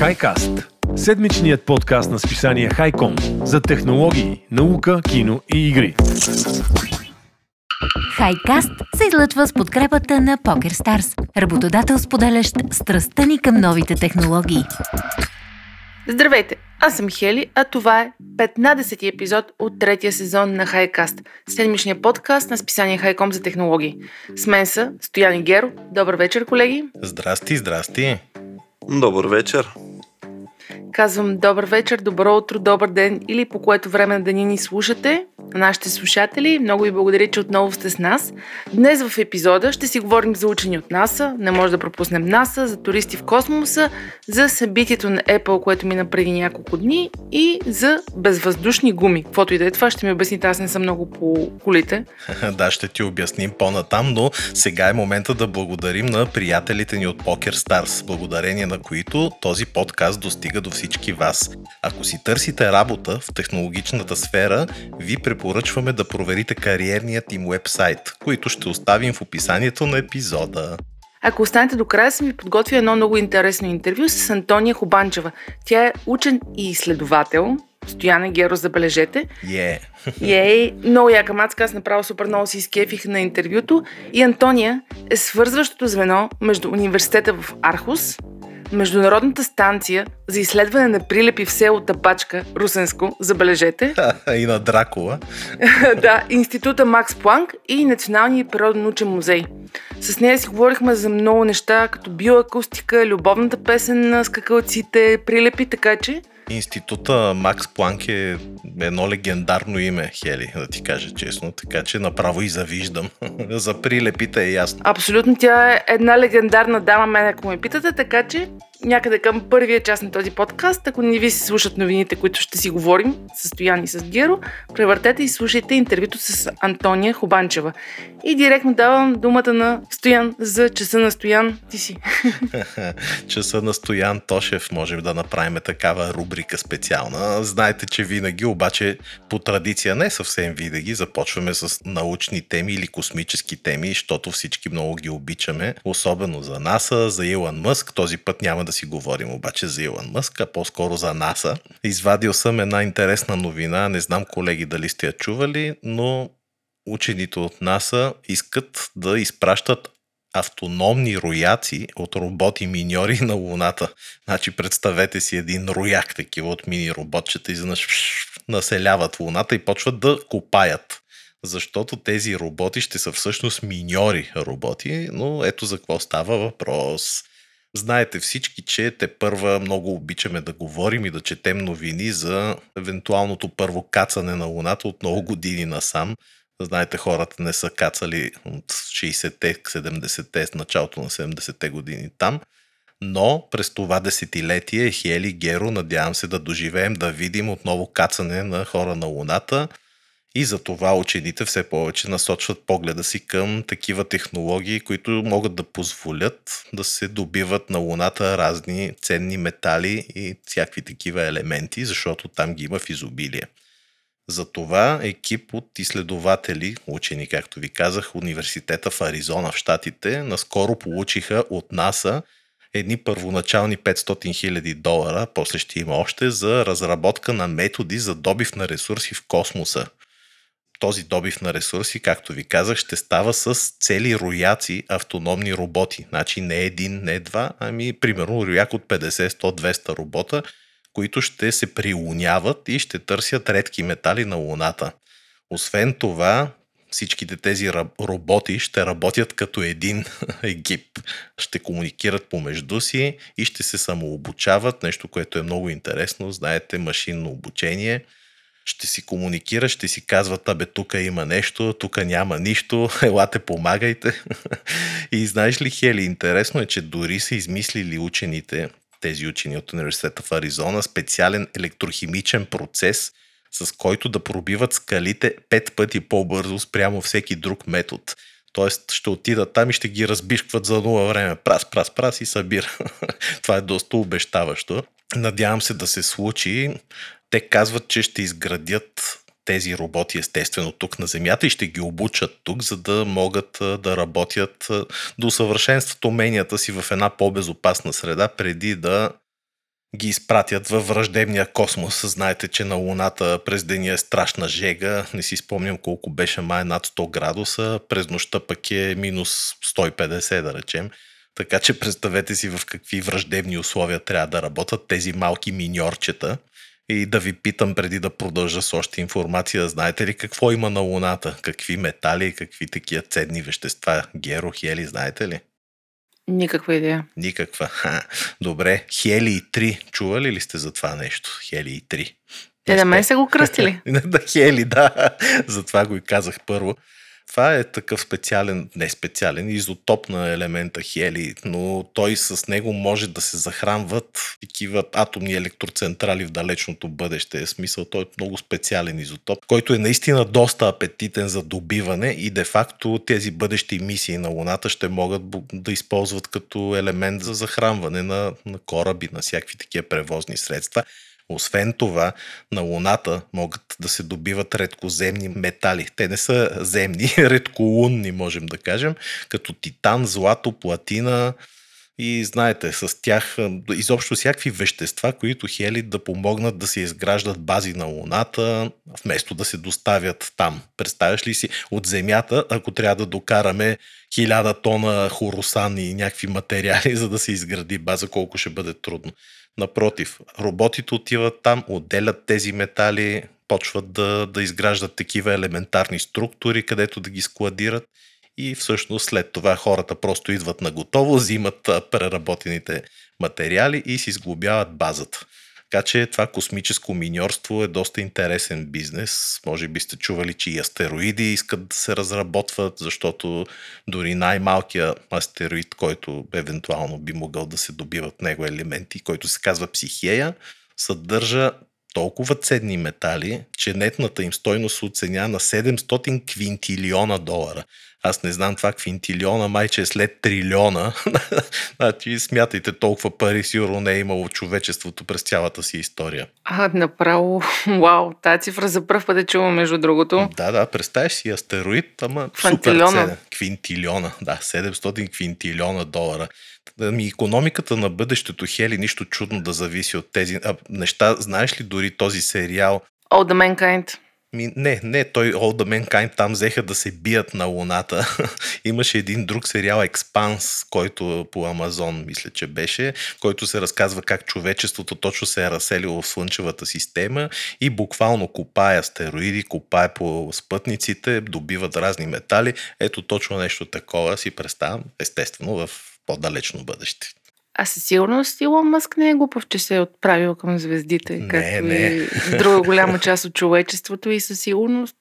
HiCast – седмичният подкаст на списание Хайком за технологии, наука, кино и игри. Хайкаст се излъчва с подкрепата на PokerStars, работодател споделящ страстта ни към новите технологии. Здравейте, аз съм Хели, а това е 15-ти епизод от третия сезон на Хайкаст, седмичния подкаст на списание Хайком за технологии. С мен са Стоян и Геро. Добър вечер, колеги. Здрасти, здрасти. Добър вечер. Казвам добър вечер, добро утро, добър ден или по което време на деня ни слушате. На нашите слушатели, много ви благодаря, че отново сте с нас. Днес в епизода ще си говорим за учени от НАСА, не може да пропуснем НАСА, за туристи в космоса, за събитието на Apple, което мина преди няколко дни и за безвъздушни гуми. Каквото и да е това, ще ми обясните, аз не съм много по колите. да, ще ти обясним по-натам, но сега е момента да благодарим на приятелите ни от Poker Stars, благодарение на които този подкаст достига до всички вас. Ако си търсите работа в технологичната сфера, ви препоръчваме да проверите кариерният им вебсайт, които ще оставим в описанието на епизода. Ако останете до края, съм ви подготвя едно много интересно интервю с Антония Хубанчева. Тя е учен и изследовател, Стояне Геро, забележете. Yeah. Ей, много яка мацка, аз направо супер много си изкефих на интервюто. И Антония е свързващото звено между университета в Архус, Международната станция за изследване на прилепи в село Тапачка, Русенско, забележете. и на Дракула. да, Института Макс Планк и Националния природен научен музей. С нея си говорихме за много неща, като биоакустика, любовната песен на скакалците, прилепи, така че Института Макс Планк е едно легендарно име, Хели, да ти кажа честно, така че направо и завиждам. За прилепите е ясно. Абсолютно, тя е една легендарна дама, мен ако ме питате, така че някъде към първия част на този подкаст. Ако не ви се слушат новините, които ще си говорим с с Геро, превъртете и слушайте интервюто с Антония Хубанчева. И директно давам думата на Стоян за часа на Стоян. Ти си. часа на Стоян Тошев можем да направим такава рубрика специална. Знаете, че винаги, обаче по традиция не съвсем винаги, започваме с научни теми или космически теми, защото всички много ги обичаме, особено за НАСА, за Илон Мъск. Този път няма да да си говорим обаче за Илон Мъск, а по-скоро за НАСА. Извадил съм една интересна новина, не знам колеги дали сте я чували, но учените от НАСА искат да изпращат автономни рояци от роботи миньори на Луната. Значи представете си един рояк такива от мини роботчета изведнъж населяват Луната и почват да копаят. Защото тези роботи ще са всъщност миньори роботи, но ето за какво става въпрос. Знаете всички, че те първа много обичаме да говорим и да четем новини за евентуалното първо кацане на Луната от много години насам. Знаете, хората не са кацали от 60-те, 70-те, с началото на 70-те години там. Но през това десетилетие Хели Геро надявам се да доживеем да видим отново кацане на хора на Луната – и за това учените все повече насочват погледа си към такива технологии, които могат да позволят да се добиват на Луната разни ценни метали и всякакви такива елементи, защото там ги има в изобилие. Затова екип от изследователи, учени, както ви казах, университета в Аризона в Штатите, наскоро получиха от НАСА едни първоначални 500 000 долара, после ще има още, за разработка на методи за добив на ресурси в космоса – този добив на ресурси, както ви казах, ще става с цели рояци автономни роботи. Значи не един, не два, ами примерно рояк от 50, 100, 200 робота, които ще се прилуняват и ще търсят редки метали на Луната. Освен това, всичките тези роботи ще работят като един екип. Ще комуникират помежду си и ще се самообучават, нещо, което е много интересно. Знаете, машинно обучение – ще си комуникира, ще си казват, абе, тук има нещо, тук няма нищо, елате, помагайте. и знаеш ли, Хели, интересно е, че дори са измислили учените, тези учени от университета в Аризона, специален електрохимичен процес, с който да пробиват скалите пет пъти по-бързо спрямо всеки друг метод. Тоест ще отидат там и ще ги разбишкват за нула време. Прас, прас, прас и събира. Това е доста обещаващо. Надявам се да се случи. Те казват, че ще изградят тези роботи естествено тук на Земята и ще ги обучат тук, за да могат да работят да усъвършенстват уменията си в една по-безопасна среда, преди да ги изпратят във враждебния космос. Знаете, че на Луната през деня е страшна жега. Не си спомням колко беше май над 100 градуса. През нощта пък е минус 150, да речем. Така че представете си в какви враждебни условия трябва да работят тези малки миньорчета. И да ви питам преди да продължа с още информация, знаете ли какво има на Луната? Какви метали, какви такива ценни вещества? Геро, хели, знаете ли? Никаква идея. Никаква. Ха. Добре. Хелий 3. Чували ли сте за това нещо? Хелий 3. Те да мен са го кръстили. да, Хели, да. Затова го и казах първо. Това е такъв специален, не специален, изотоп на елемента хели, но той с него може да се захранват такива атомни електроцентрали в далечното бъдеще. В смисъл, той е много специален изотоп, който е наистина доста апетитен за добиване и де-факто тези бъдещи мисии на Луната ще могат да използват като елемент за захранване на, на кораби, на всякакви такива превозни средства. Освен това, на Луната могат да се добиват редкоземни метали. Те не са земни, редколунни, можем да кажем, като титан, злато, платина, и знаете, с тях изобщо всякакви вещества, които хели да помогнат да се изграждат бази на Луната, вместо да се доставят там. Представяш ли си от Земята, ако трябва да докараме хиляда тона хорусан и някакви материали, за да се изгради база, колко ще бъде трудно. Напротив, роботите отиват там, отделят тези метали, почват да, да изграждат такива елементарни структури, където да ги складират и всъщност след това хората просто идват на готово, взимат преработените материали и си сглобяват базата. Така че това космическо миньорство е доста интересен бизнес. Може би сте чували, че и астероиди искат да се разработват, защото дори най-малкият астероид, който евентуално би могъл да се добива от него елементи, който се казва психея, съдържа толкова ценни метали, че нетната им стойност се оценя на 700 квинтилиона долара. Аз не знам това квинтилиона, майче е след трилиона. значи смятайте толкова пари сигурно не е имало човечеството през цялата си история. А, направо, вау, тази цифра за първ път е чувам между другото. Да, да, представяш си астероид, ама супер цена. Квинтилиона, да, 700 квинтилиона долара. Ами, економиката на бъдещето Хели, нищо чудно да зависи от тези а, неща. Знаеш ли дори този сериал? All the Mankind. Ми, не, не, той the Mankind там взеха да се бият на Луната. Имаше един друг сериал Expanse, който по Амазон, мисля, че беше, който се разказва как човечеството точно се е разселило в Слънчевата система и буквално копае астероиди, копае по спътниците, добиват разни метали. Ето точно нещо такова си представям, естествено, в по-далечно бъдеще. А със сигурност Илон Мъск не е глупав, че се е отправил към звездите, не, както не. и друга голяма част от човечеството и със сигурност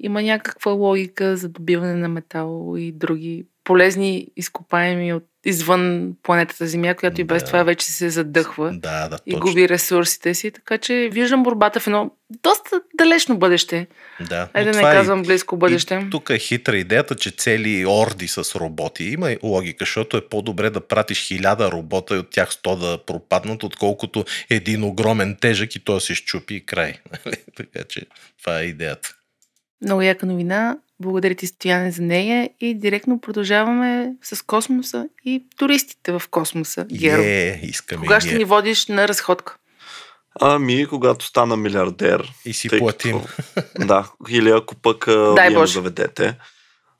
има някаква логика за добиване на метал и други полезни изкопаеми от извън планетата Земя, която и без да. това вече се задъхва да, да, и губи ресурсите си. Така че виждам борбата в едно доста далечно бъдеще. Да, Айде да не казвам близко бъдеще. И тук е хитра идеята, че цели орди с роботи. Има и логика, защото е по-добре да пратиш хиляда робота и от тях сто да пропаднат, отколкото един огромен тежък и той се щупи и край. така че това е идеята. Много яка новина. Благодаря ти, Стояне, за нея и директно продължаваме с космоса и туристите в космоса. Геро. Е, искаме Кога ще ни водиш на разходка? Ами, когато стана милиардер. И си платим. Като, да, или ако пък Дай вие ме заведете.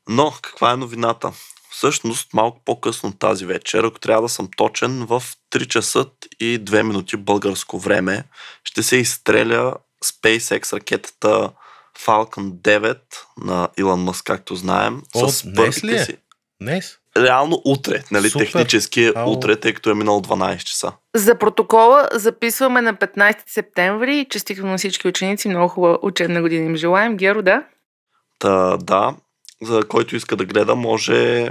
Но, каква е новината? Всъщност, малко по-късно тази вечер, ако трябва да съм точен, в 3 часа и 2 минути българско време ще се изстреля SpaceX ракетата Falcon 9 на Илон Мъск, както знаем. О, с днес ли е? Си. Днес? Реално утре, нали? Супер. Технически е утре, тъй като е минал 12 часа. За протокола записваме на 15 септември. Честито на всички ученици. Много хубава учебна година им желаем. Геро, да? Та, да. За който иска да гледа, може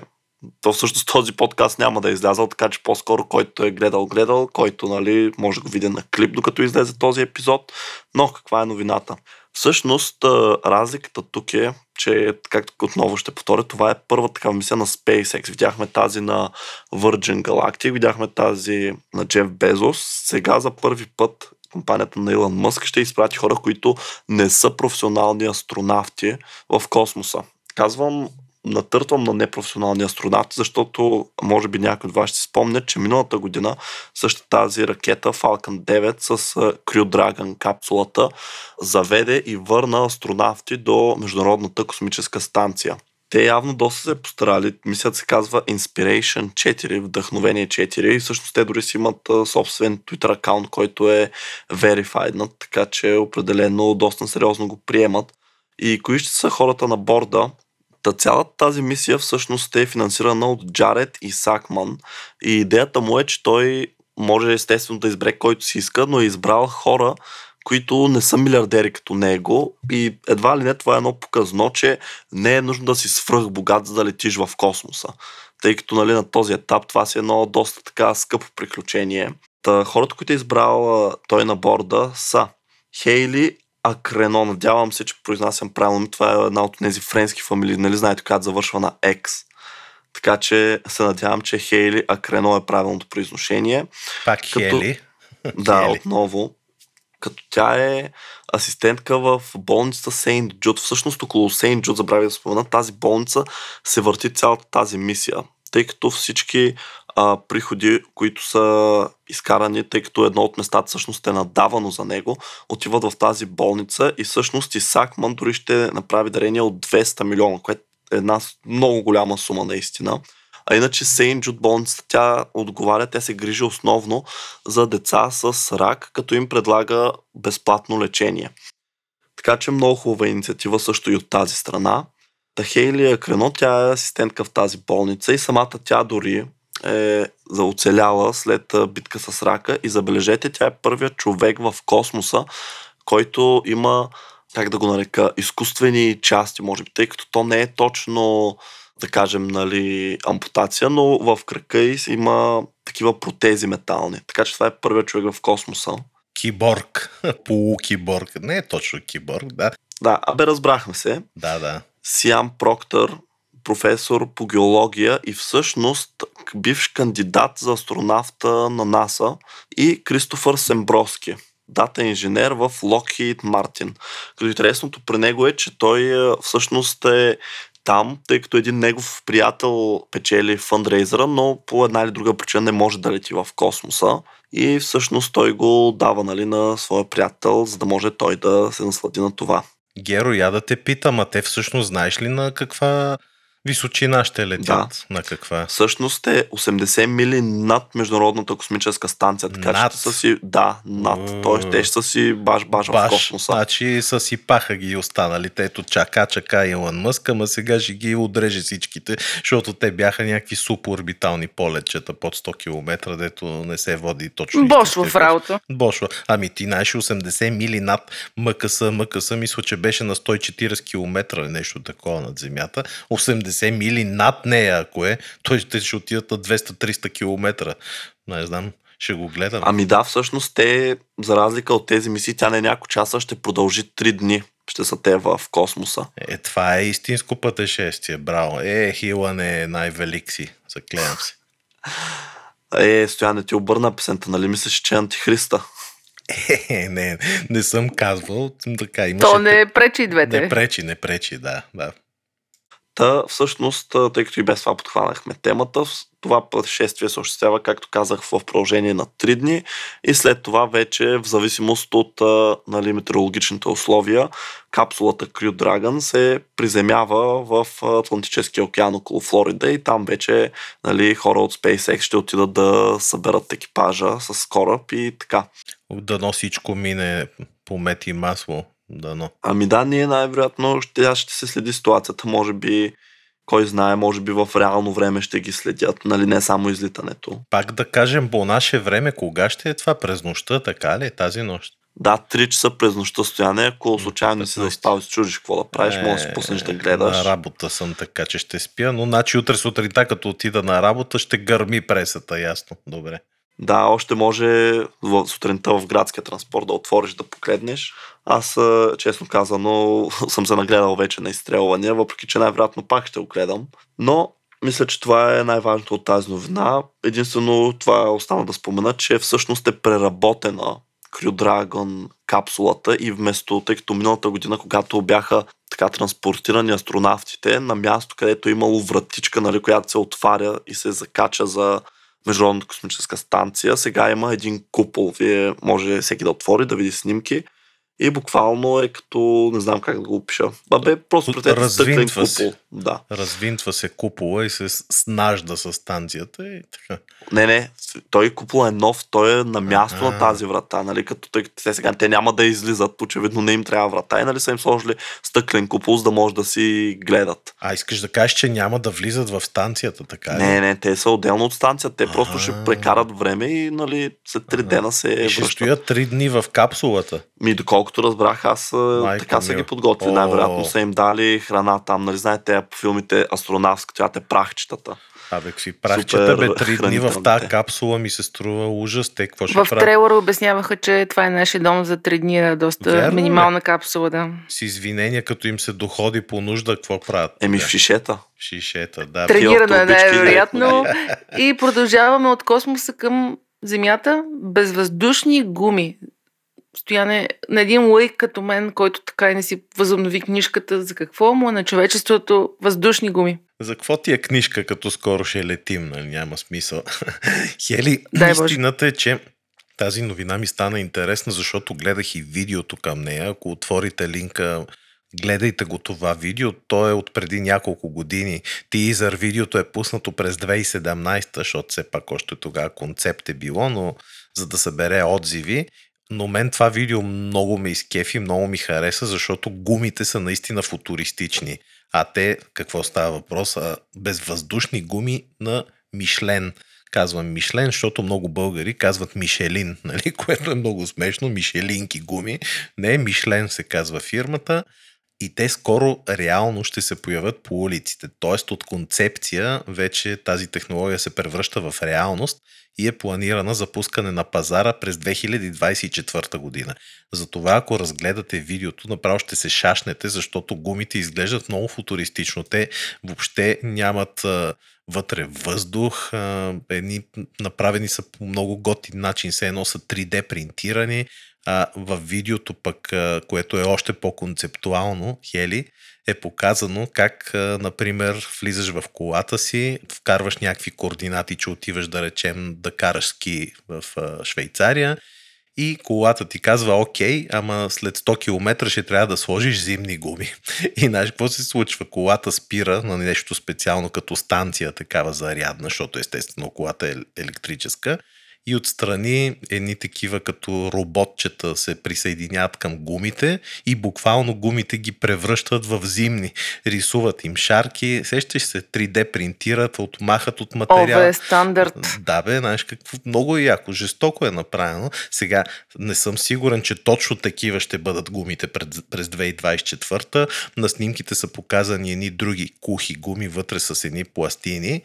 то всъщност този подкаст няма да е излязъл, така че по-скоро който е гледал, гледал, който нали, може да го види на клип, докато излезе този епизод. Но каква е новината? Всъщност, разликата тук е, че, както отново ще повторя, това е първа такава мисия на SpaceX. Видяхме тази на Virgin Galactic, видяхме тази на Джеф Безос. Сега за първи път компанията на Илон Мъск ще изпрати хора, които не са професионални астронавти в космоса. Казвам натъртвам на непрофесионални астронавти, защото може би някой от вас ще спомня, че миналата година същата тази ракета Falcon 9 с Crew Dragon капсулата заведе и върна астронавти до Международната космическа станция. Те явно доста се постарали. Мисълът се казва Inspiration 4, Вдъхновение 4 и всъщност те дори си имат собствен Twitter акаунт, който е verified, така че определено доста сериозно го приемат. И кои ще са хората на борда? Та цялата тази мисия всъщност е финансирана от Джаред и Сакман и идеята му е, че той може естествено да избере който си иска, но е избрал хора, които не са милиардери като него и едва ли не това е едно показно, че не е нужно да си свръх богат, за да летиш в космоса. Тъй като нали, на този етап това си е едно доста така скъпо приключение. Та, хората, които е избрал той на борда са Хейли Акрено, надявам се, че произнасям правилно. Това е една от тези френски фамилии, нали знаете, която завършва на X. Така че се надявам, че Хейли Акрено е правилното произношение. Пак като... Хейли? Да, Хейли. отново като тя е асистентка в болницата Сейнт Джуд. Всъщност около Сейнт Джуд, забравя да спомена, тази болница се върти цялата тази мисия, тъй като всички а, приходи, които са изкарани, тъй като едно от местата всъщност е надавано за него, отиват в тази болница и всъщност Исакман дори ще направи дарение от 200 милиона, което е една много голяма сума наистина. А иначе Сейн Джуд болницата, тя отговаря, тя се грижи основно за деца с рак, като им предлага безплатно лечение. Така че много хубава инициатива също и от тази страна. Та Хейли Крено, тя е асистентка в тази болница и самата тя дори е заоцеляла след битка с рака и забележете, тя е първият човек в космоса, който има, как да го нарека, изкуствени части, може би, тъй като то не е точно да кажем, нали, ампутация, но в кръка й има такива протези метални. Така че това е първият човек в космоса. Киборг. Полукиборг. Не е точно киборг, да. Да, абе разбрахме се. Да, да. Сиам Проктър, професор по геология и всъщност бивш кандидат за астронавта на НАСА и Кристофър Семброски дата инженер в Lockheed Martin. Като интересното при него е, че той всъщност е там, тъй като един негов приятел печели фандрейзера, но по една или друга причина не може да лети в космоса. И всъщност той го дава нали, на своя приятел, за да може той да се наслади на това. Геро, я да те питам, а те всъщност знаеш ли на каква височина ще летят? Да. На каква? Всъщност е 80 мили над Международната космическа станция, така над. че са си, да, над. Тоест те ще са си баш, баш, баш в космоса. Значи са си паха ги останалите. Ето чака, чака Илон Мъск, ама сега ще ги отреже всичките, защото те бяха някакви супорбитални полетчета под 100 км, дето не се води точно. Бош в работа. Бош. Ами ти знаеш 80 мили над МКС, МКС мисля, че беше на 140 км нещо такова над земята. 80 50 мили над нея, ако е, той ще, ще отидат на 200-300 км. Не знам, ще го гледам. Ами да, всъщност те, за разлика от тези мисии, тя не няколко часа ще продължи 3 дни. Ще са те в космоса. Е, това е истинско пътешествие, браво. Е, Хилан е най-велик си, заклеям се. Е, Стоян, не ти обърна песента, нали мислиш, че е антихриста? Е, не, не съм казвал. Така, имаше, То не пречи двете. Не пречи, не пречи, да. да. Та, всъщност, тъй като и без това подхванахме темата, това пътешествие се осъществява, както казах, в продължение на 3 дни и след това вече, в зависимост от нали, метеорологичните условия, капсулата Crew Dragon се приземява в Атлантическия океан около Флорида и там вече нали, хора от SpaceX ще отидат да съберат екипажа с кораб и така. Дано всичко мине по мет и масло Дано. Ами да, ние най-вероятно ще, ще се следи ситуацията. Може би, кой знае, може би в реално време ще ги следят, нали не само излитането. Пак да кажем по наше време, кога ще е това? През нощта, така ли? Тази нощ? Да, 3 часа през нощта стояне, ако случайно не си заспал и се чудиш какво да правиш, може да си пуснеш да гледаш. На работа съм така, че ще спя, но значи утре сутринта, като отида на работа, ще гърми пресата, ясно. Добре. Да, още може сутринта в градския транспорт да отвориш да погледнеш. Аз, честно казано, съм се нагледал вече на изстрелвания, въпреки че най-вероятно пак ще го гледам. Но мисля, че това е най-важното от тази новина. Единствено това остана да спомена, че всъщност е преработена Crew Dragon капсулата и вместо, тъй като миналата година, когато бяха така транспортирани астронавтите, на място, където е имало вратичка, нали, която се отваря и се закача за Международната космическа станция, сега има един купол. Вие може всеки да отвори, да види снимки и буквално е като, не знам как да го опиша. Бабе, просто стъклен Развинтва купол. се. Да. Развинтва се купола и се снажда с станцията и така. Не, не, той купол е нов, той е на място Аха. на тази врата, нали, като тъй те сега те няма да излизат, очевидно не им трябва врата и нали са им сложили стъклен купол, за да може да си гледат. А искаш да кажеш, че няма да влизат в станцията, така ли? Не, не, те са отделно от станцията, те просто ще прекарат време и нали след три дена се И ще връщат. стоят три дни в капсулата. Ми, доколкото разбрах, аз а, Майко така са мила. ги подготвили. Най-вероятно са им дали храна там. Нали знаете, по филмите астронавтска, тя те прахчетата. Абе, какви прахчета, бе, три дни в тази капсула ми се струва ужас. Те какво ще В правят? трейлера обясняваха, че това е нашия дом за три дни, е доста Вярно ли? минимална капсула, да. С извинения, като им се доходи по нужда, какво правят? Еми в шишета. Шишета, да. Тренирано е най-вероятно. И продължаваме от космоса към Земята. Безвъздушни гуми. Стояне на един лъйк като мен, който така и не си възобнови книжката, за какво му на човечеството въздушни гуми. За какво ти е книжка, като скоро ще летим, нали? няма смисъл. Хели, Дай истината е, че тази новина ми стана интересна, защото гледах и видеото към нея. Ако отворите линка, гледайте го това видео. То е от преди няколко години. Тизър видеото е пуснато през 2017, защото все пак още тогава концепт е било, но за да събере отзиви. Но мен това видео много ме изкефи, много ми хареса, защото гумите са наистина футуристични. А те, какво става въпрос? А, безвъздушни гуми на Мишлен. Казвам Мишлен, защото много българи казват Мишелин, нали? което е много смешно. Мишелинки гуми. Не, Мишлен се казва фирмата. И те скоро реално ще се появят по улиците. Тоест от концепция вече тази технология се превръща в реалност и е планирана за пускане на пазара през 2024 година. Затова ако разгледате видеото, направо ще се шашнете, защото гумите изглеждат много футуристично. Те въобще нямат вътре въздух, едни направени са по много готин начин, все едно са 3D принтирани. А, в видеото пък, което е още по-концептуално, Хели, е показано как, например, влизаш в колата си, вкарваш някакви координати, че отиваш да речем да караш ски в Швейцария и колата ти казва, окей, ама след 100 км ще трябва да сложиш зимни гуми. И знаеш какво се случва? Колата спира на нещо специално като станция такава зарядна, защото естествено колата е електрическа и отстрани едни такива като роботчета се присъединяват към гумите и буквално гумите ги превръщат в зимни. Рисуват им шарки, сещаш се, 3D принтират, отмахат от материал. ОВ е стандарт. Да, бе, знаеш какво, много е яко, жестоко е направено. Сега не съм сигурен, че точно такива ще бъдат гумите през 2024. На снимките са показани едни други кухи гуми вътре с едни пластини,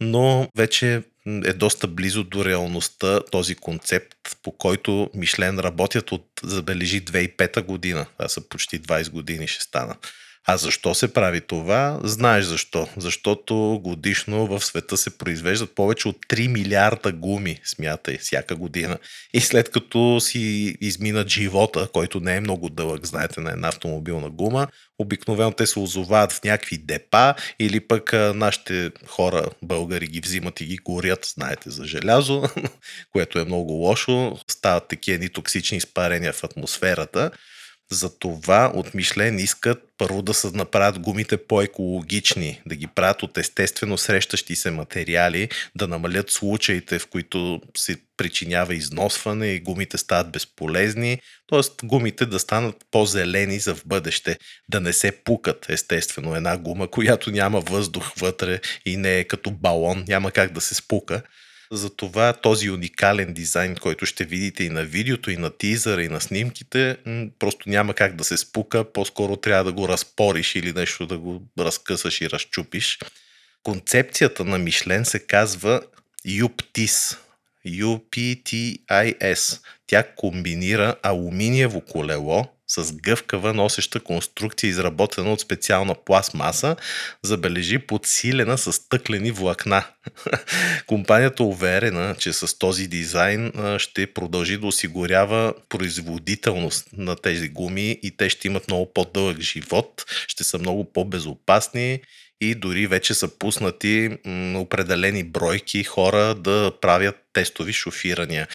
но вече е доста близо до реалността този концепт, по който Мишлен работят от, забележи, 2005 година. Това са почти 20 години ще станат. А защо се прави това? Знаеш защо. Защото годишно в света се произвеждат повече от 3 милиарда гуми, смятай, всяка година. И след като си изминат живота, който не е много дълъг, знаете, на една автомобилна гума, обикновено те се озовават в някакви депа или пък нашите хора, българи, ги взимат и ги горят, знаете, за желязо, което е много лошо. Стават такива едни токсични изпарения в атмосферата. Затова от Мишлен искат първо да се направят гумите по-екологични, да ги правят от естествено срещащи се материали, да намалят случаите, в които се причинява износване и гумите стават безполезни, т.е. гумите да станат по-зелени за в бъдеще, да не се пукат естествено една гума, която няма въздух вътре и не е като балон, няма как да се спука. Затова този уникален дизайн, който ще видите и на видеото, и на тизъра, и на снимките, просто няма как да се спука, по-скоро трябва да го разпориш или нещо да го разкъсаш и разчупиш. Концепцията на Мишлен се казва UPTIS. UPTIS. Тя комбинира алуминиево колело с гъвкава носеща конструкция, изработена от специална пластмаса, забележи подсилена с стъклени влакна. Компанията уверена, че с този дизайн ще продължи да осигурява производителност на тези гуми и те ще имат много по-дълъг живот, ще са много по-безопасни и дори вече са пуснати определени бройки хора да правят тестови шофирания.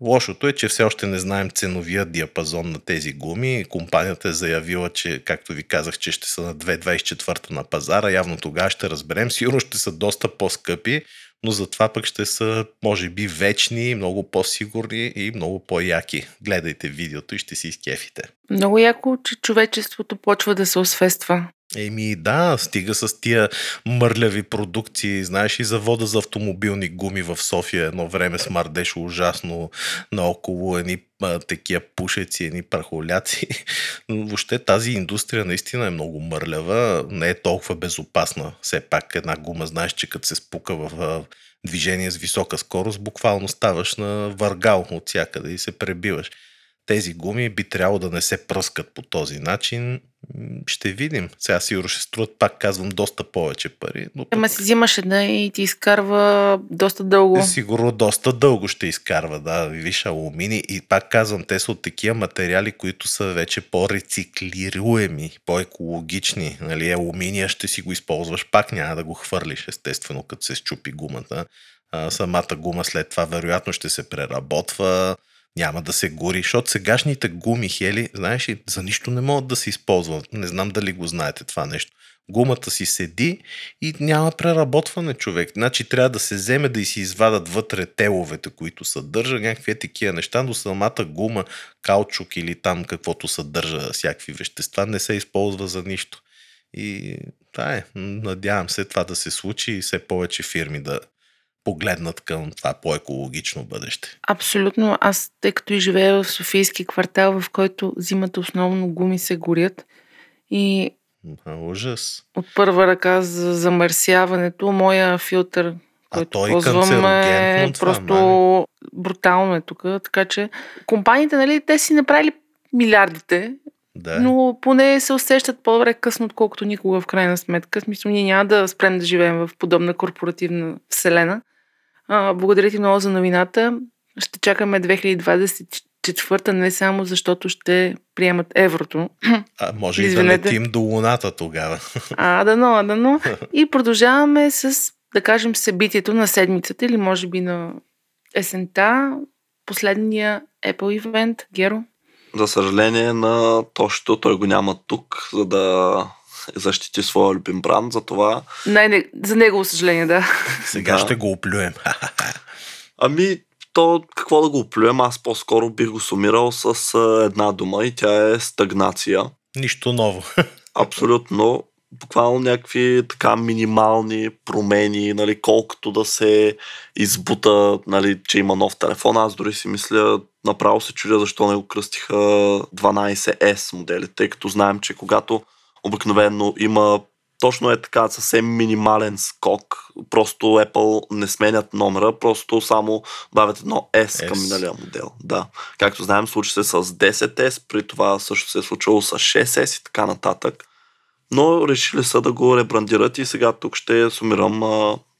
Лошото е, че все още не знаем ценовия диапазон на тези гуми. Компанията е заявила, че, както ви казах, че ще са на 2,24 на пазара. Явно тогава ще разберем. Сигурно ще са доста по-скъпи, но затова пък ще са, може би, вечни, много по-сигурни и много по-яки. Гледайте видеото и ще си изкефите. Много яко, че човечеството почва да се освества. Еми да, стига с тия мърляви продукции. Знаеш и завода за автомобилни гуми в София едно време смърдеше ужасно наоколо едни такива пушеци, едни прахоляци. Въобще тази индустрия наистина е много мърлява, не е толкова безопасна. Все пак една гума, знаеш, че като се спука в движение с висока скорост, буквално ставаш на въргал от всякъде и се пребиваш тези гуми би трябвало да не се пръскат по този начин. Ще видим. Сега сигурно ще струват, пак казвам, доста повече пари. Но Ама си взимаш една и ти изкарва доста дълго. Сигурно доста дълго ще изкарва, да. Виж, алумини. И пак казвам, те са от такива материали, които са вече по-рециклируеми, по-екологични. Нали, алуминия ще си го използваш, пак няма да го хвърлиш, естествено, като се щупи гумата. А, самата гума след това вероятно ще се преработва няма да се гори, защото сегашните гуми, Хели, знаеш ли, за нищо не могат да се използват. Не знам дали го знаете това нещо. Гумата си седи и няма преработване човек. Значи трябва да се вземе да и си извадат вътре теловете, които съдържа някакви такива неща, но самата гума, каучук или там каквото съдържа всякакви вещества не се използва за нищо. И това е. Надявам се това да се случи и все повече фирми да, погледнат към това по-екологично бъдеще. Абсолютно. Аз, тъй като и живея в Софийски квартал, в който зимата основно гуми се горят и а, ужас. От първа ръка за замърсяването, моя филтър, който той ползвам е просто това, брутално е тук. Така че компаниите, нали, те си направили милиардите, да. но поне се усещат по-добре късно, отколкото никога в крайна сметка. Смисъл, ние няма да спрем да живеем в подобна корпоративна вселена. А, благодаря ти много за новината. Ще чакаме 2024 не само защото ще приемат еврото. А може и да летим до луната тогава. А, дано, а, дано. И продължаваме с, да кажем, събитието на седмицата или може би на есента. Последния Apple ивент. Геро? За съжаление на Тошто, той го няма тук, за да защити своя любим бранд, затова... Не, не, за негово съжаление, да. Сега да. ще го оплюем. ами, то какво да го оплюем, аз по-скоро бих го сумирал с една дума и тя е стагнация. Нищо ново. Абсолютно. Буквално някакви така минимални промени, нали, колкото да се избута, нали, че има нов телефон. Аз дори си мисля, направо се чудя защо не го кръстиха 12S модели, тъй като знаем, че когато обикновено има точно е така съвсем минимален скок. Просто Apple не сменят номера, просто само дават едно S, S. към миналия модел. Да. Както знаем, случи се с 10S, при това също се е случило с 6S и така нататък. Но решили са да го ребрандират и сега тук ще сумирам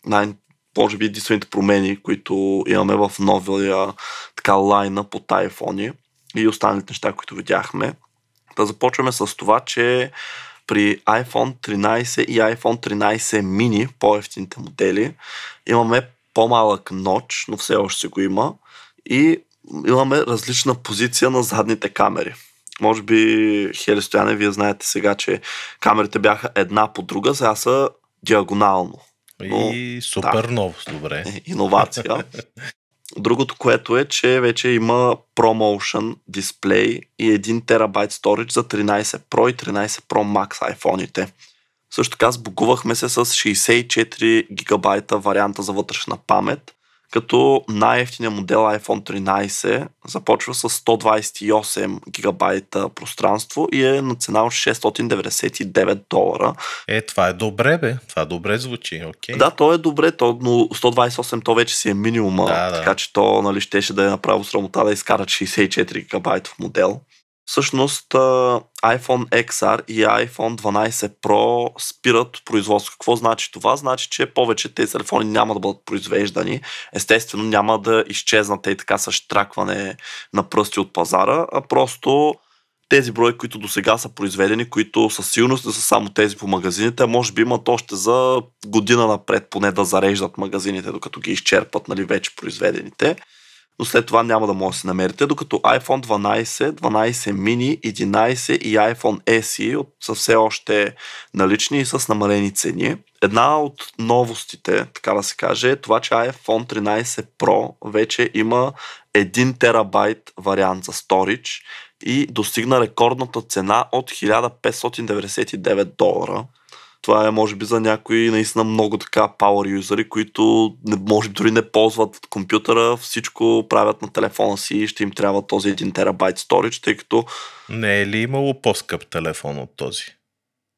най- може би единствените промени, които имаме в новия така лайна по iPhone и останалите неща, които видяхме. Да започваме с това, че при iPhone 13 и iPhone 13 mini, по-ефтините модели, имаме по-малък ноч, но все още го има. И имаме различна позиция на задните камери. Може би, Хели Стояне, вие знаете сега, че камерите бяха една по друга, сега са диагонално. Но, и супер да, ново, добре. Иновация. Другото, което е, че вече има ProMotion дисплей и 1 терабайт storage за 13 Pro и 13 Pro Max iPhone-ите. Също така сбогувахме се с 64 гигабайта варианта за вътрешна памет като най-ефтиният модел iPhone 13 започва с 128 гигабайта пространство и е на цена от 699 долара. Е, това е добре, бе. Това добре звучи, окей. Okay. Да, то е добре, то, но 128 то вече си е минимума, да, да. така че то нали, щеше да е направо срамота да изкарат 64 гигабайтов модел. Всъщност iPhone XR и iPhone 12 Pro спират производство. Какво значи това? Значи, че повече тези телефони няма да бъдат произвеждани. Естествено, няма да изчезнат и така с штракване на пръсти от пазара, а просто тези брои, които до сега са произведени, които със сигурност не са само тези по магазините, може би имат още за година напред поне да зареждат магазините, докато ги изчерпат нали, вече произведените. Но след това няма да може да се намерите, докато iPhone 12, 12 mini, 11 и iPhone SE са все още налични и с намалени цени. Една от новостите, така да се каже, е това, че iPhone 13 Pro вече има 1 терабайт вариант за storage и достигна рекордната цена от 1599 долара. Това е, може би, за някои наистина много така power юзери, които не, може би дори не ползват компютъра, всичко правят на телефона си и ще им трябва този 1 терабайт storage, тъй като... Не е ли имало по-скъп телефон от този?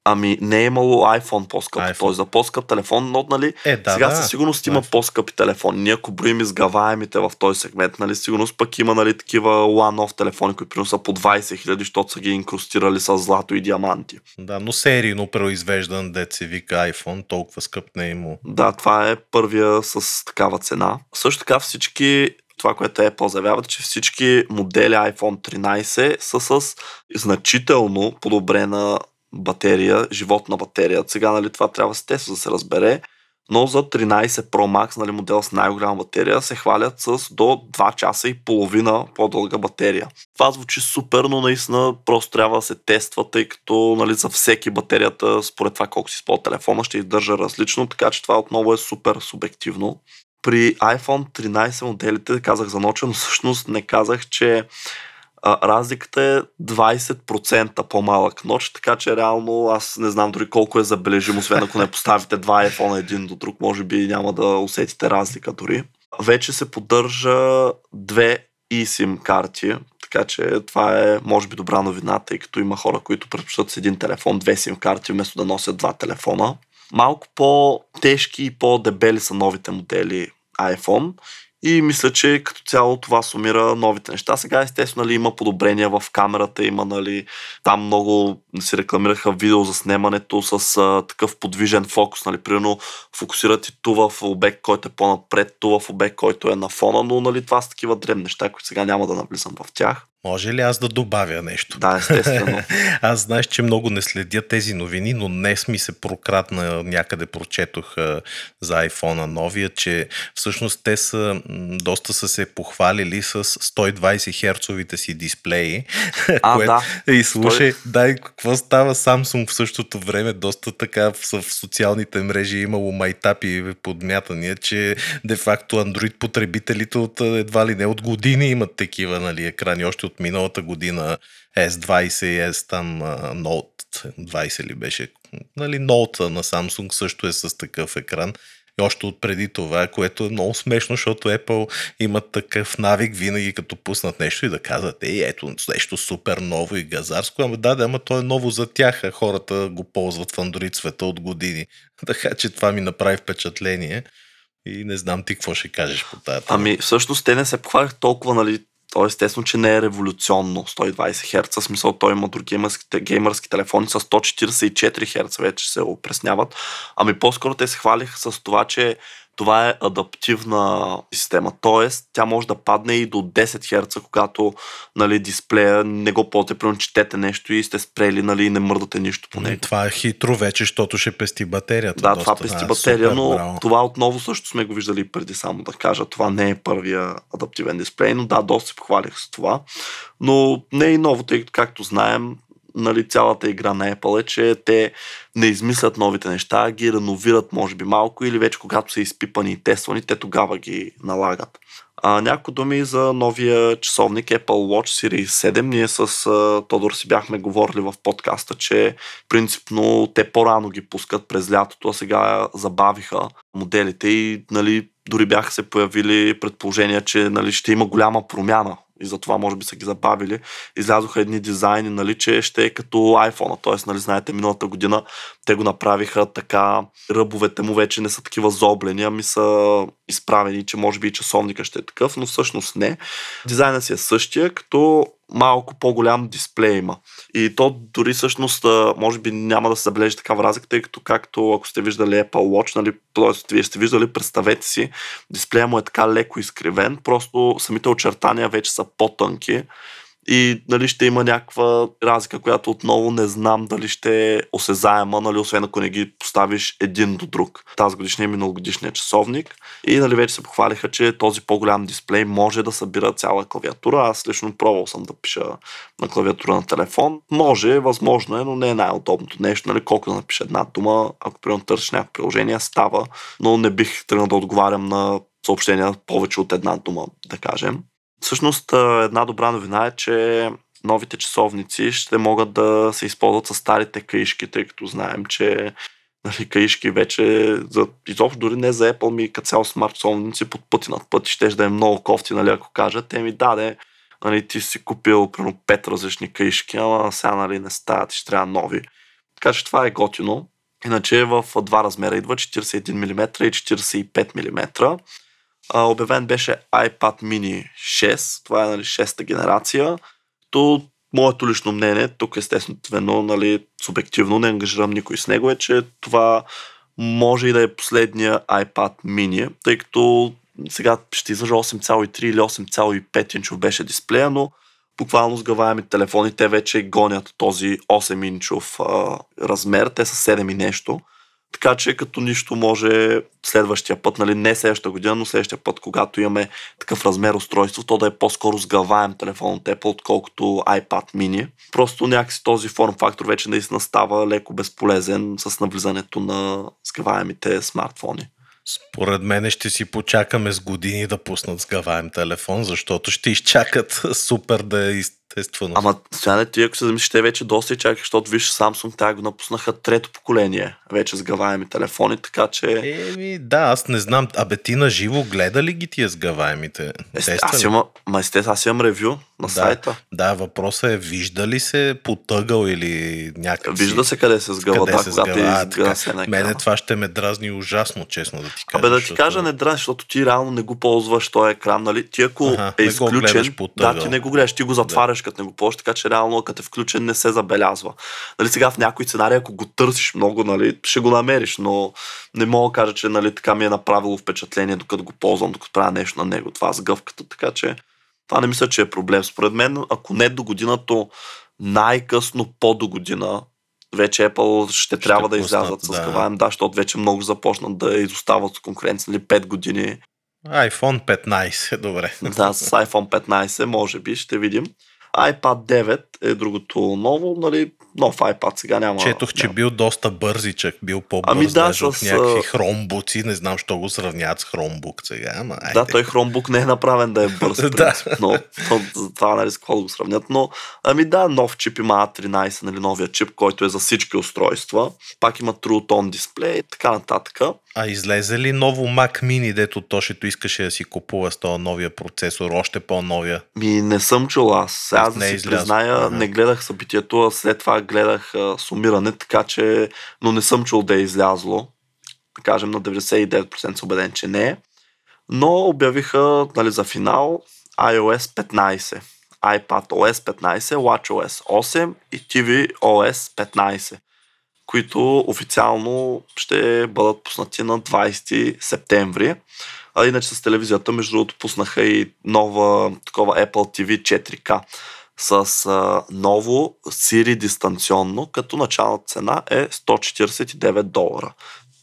Ами не е имало iPhone по-скъп, iPhone. т.е. за по-скъп телефон, но нали, Е, да, сега да. със сигурност има iPhone. по-скъпи телефони. Ние ако броим изгаваемите в този сегмент, нали, сигурност пък има нали, такива one-off телефони, които примерно са по 20 хиляди, защото са ги инкрустирали с злато и диаманти. Да, но серийно произвеждан, се вика iPhone, толкова скъп не е имало. Да, това е първия с такава цена. Също така всички това, което Apple заявяват, че всички модели iPhone 13 са с значително подобрена батерия, живот на батерията. Сега, нали, това трябва естествено да се разбере, но за 13 Pro Max, нали, модел с най-голяма батерия, се хвалят с до 2 часа и половина по-дълга батерия. Това звучи супер, но наистина просто трябва да се тества, тъй като нали, за всеки батерията, според това колко си използва телефона, ще издържа различно, така че това отново е супер субективно. При iPhone 13 моделите казах за ноча, но всъщност не казах, че разликата е 20% по-малък ноч, така че реално аз не знам дори колко е забележимо, освен ако не поставите два iPhone един до друг, може би няма да усетите разлика дори. Вече се поддържа две eSIM карти, така че това е може би добра новина, тъй като има хора, които предпочитат с един телефон две SIM карти, вместо да носят два телефона. Малко по-тежки и по-дебели са новите модели iPhone и мисля, че като цяло това сумира новите неща. Сега естествено нали, има подобрения в камерата, има нали, там много се рекламираха видео за снимането с а, такъв подвижен фокус. Нали, примерно фокусират и ту в обект, който е по-напред, ту в обект, който е на фона, но нали, това са такива древни неща, които сега няма да навлизам в тях. Може ли аз да добавя нещо? Да, естествено. Аз знаеш, че много не следя тези новини, но днес ми се прократна някъде прочетох а, за iPhone новия, че всъщност те са доста са се похвалили с 120 херцовите си дисплеи. А, Кое- да. И слушай, дай, какво става Samsung в същото време, доста така в, в социалните мрежи е имало майтапи и подмятания, че де-факто Android потребителите от едва ли не от години имат такива нали, екрани, още от миналата година S20 и S там Note 20 ли беше, нали, Note на Samsung също е с такъв екран. И още от преди това, което е много смешно, защото Apple имат такъв навик винаги като пуснат нещо и да казват, ей, ето нещо супер ново и газарско. Ама да, да, ама то е ново за тях, а хората го ползват в Android света от години. Така че това ми направи впечатление. И не знам ти какво ще кажеш по тази. Ами всъщност те не се похвалях толкова, нали, то естествено, че не е революционно 120 Hz, в смисъл той има други геймърски, телефони с 144 Hz, вече се опресняват. Ами по-скоро те се хвалиха с това, че това е адаптивна система, т.е. тя може да падне и до 10 Hz, когато нали, дисплея не го ползвате, примерно четете нещо и сте спрели нали, и не мърдате нищо по него. Това е хитро вече, защото ще пести батерията. Да, доста. това пести Да, батерия, супер, но браво. това отново също сме го виждали преди само да кажа. Това не е първия адаптивен дисплей, но да, доста се похвалих с това. Но не е и ново, тъй като както знаем, нали, цялата игра на Apple е, че те не измислят новите неща, ги реновират може би малко или вече когато са изпипани и тествани, те тогава ги налагат. А, няколко думи за новия часовник Apple Watch Series 7. Ние с а, Тодор си бяхме говорили в подкаста, че принципно те по-рано ги пускат през лятото, а сега забавиха моделите и нали, дори бяха се появили предположения, че нали, ще има голяма промяна и затова може би са ги забавили. Излязоха едни дизайни, нали, че ще е като iPhone. Т.е. Нали, знаете, миналата година те го направиха така, ръбовете му вече не са такива зоблени, ами са изправени, че може би и часовника ще е такъв, но всъщност не. Дизайнът си е същия, като малко по-голям дисплей има. И то дори всъщност, може би няма да се забележи такава разлика, тъй като както ако сте виждали Apple Watch, нали, т.е. вие сте виждали, представете си, дисплея му е така леко изкривен, просто самите очертания вече са по-тънки и нали, ще има някаква разлика, която отново не знам дали ще е осезаема, нали, освен ако не ги поставиш един до друг. Тази годишния и миналогодишния часовник. И нали, вече се похвалиха, че този по-голям дисплей може да събира цяла клавиатура. Аз лично пробвал съм да пиша на клавиатура на телефон. Може, възможно е, но не е най-удобното нещо. Нали, колко да напиша една дума, ако примерно търсиш някакво приложение, става, но не бих тръгнал да отговарям на съобщения повече от една дума, да кажем. Всъщност една добра новина е, че новите часовници ще могат да се използват с старите каишки, тъй като знаем, че нали, каишки вече, за, изобщо дори не за Apple, ми като цяло смарт часовници под пъти над пъти, ще да е много кофти, нали, ако кажат. Те ми даде, нали, ти си купил примерно пет различни каишки, ама сега нали, не стават, ще трябва нови. Така че това е готино. Иначе в два размера идва 41 мм и 45 мм а, обявен беше iPad mini 6, това е нали, 6-та генерация. То моето лично мнение, тук естествено, нали, субективно, не ангажирам никой с него, е, че това може и да е последния iPad mini, тъй като сега ще излъжа 8,3 или 8,5 инчов беше дисплея, но буквално сгъваеми телефони, те вече гонят този 8 инчов размер, те са 7 и нещо. Така че като нищо може следващия път, нали, не следващата година, но следващия път, когато имаме такъв размер устройство, то да е по-скоро сгъваем телефон от Apple, отколкото iPad mini. Просто някакси този форм фактор вече наистина става леко безполезен с навлизането на сгъваемите смартфони. Според мен ще си почакаме с години да пуснат сгъваем телефон, защото ще изчакат супер да е естествено. Ама, сега ти ако се замислиш, те вече доста и чаках, защото виж Samsung тя го напуснаха трето поколение вече с гаваеми телефони, така че... Еми, да, аз не знам. Абе, ти на живо гледа ли ги тия сгъваемите? Есте, аз имам, ма есте, аз имам ревю на да, сайта. Да, въпросът е, вижда ли се потъгъл или някак Вижда се къде се сгъва, къде да, се сгъва, е изгъва се Мене това ще ме дразни ужасно, честно да ти кажа. Абе да ти защото- кажа не дръж, защото ти реално не го ползваш този екран, нали? Ти ако Аха, е не изключен, да, ти не го гледаш, ти го затваряш, като не го ползваш, така че реално като е включен не се забелязва. Нали, сега в някои сценарии, ако го търсиш много, нали, ще го намериш, но не мога да кажа, че нали, така ми е направило впечатление, докато го ползвам, докато правя нещо на него, това с гъвката, така че това не мисля, че е проблем. Според мен, ако не до година, то най-късно по до година вече Apple ще, трябва да излязат с да. гаваем, да, защото вече много започнат да изостават от конкуренция, нали, 5 години iPhone 15, добре. да, с iPhone 15, може би, ще видим. iPad 9 е другото ново, нали, нов iPad сега няма. Четох, че няма. бил доста бързичък, бил по-бърз Ами да, даже с, някакви хромбуци, не знам, що го сравняват с хромбук сега, ама айде. Да, той Chromebook не е направен да е бърз, принцип, но то, за това нали, с какво да го сравнят. Но, ами да, нов чип има A13, нали, новия чип, който е за всички устройства. Пак има True Tone дисплей и така нататък. А излезе ли ново Mac Mini, дето Тошето искаше да си купува с този новия процесор, още по-новия? Ми не съм чул аз. Тоест да не е си излязъл. призная, Ага. не гледах събитието, а след това гледах а, сумиране, така че, но не съм чул да е излязло. Да кажем на 99% съм убеден, че не е. Но обявиха нали, за финал iOS 15, iPad OS 15, WatchOS 8 и tvOS 15, които официално ще бъдат пуснати на 20 септември. А иначе с телевизията, между другото, пуснаха и нова такова Apple TV 4K с а, ново Siri дистанционно, като началната цена е 149 долара.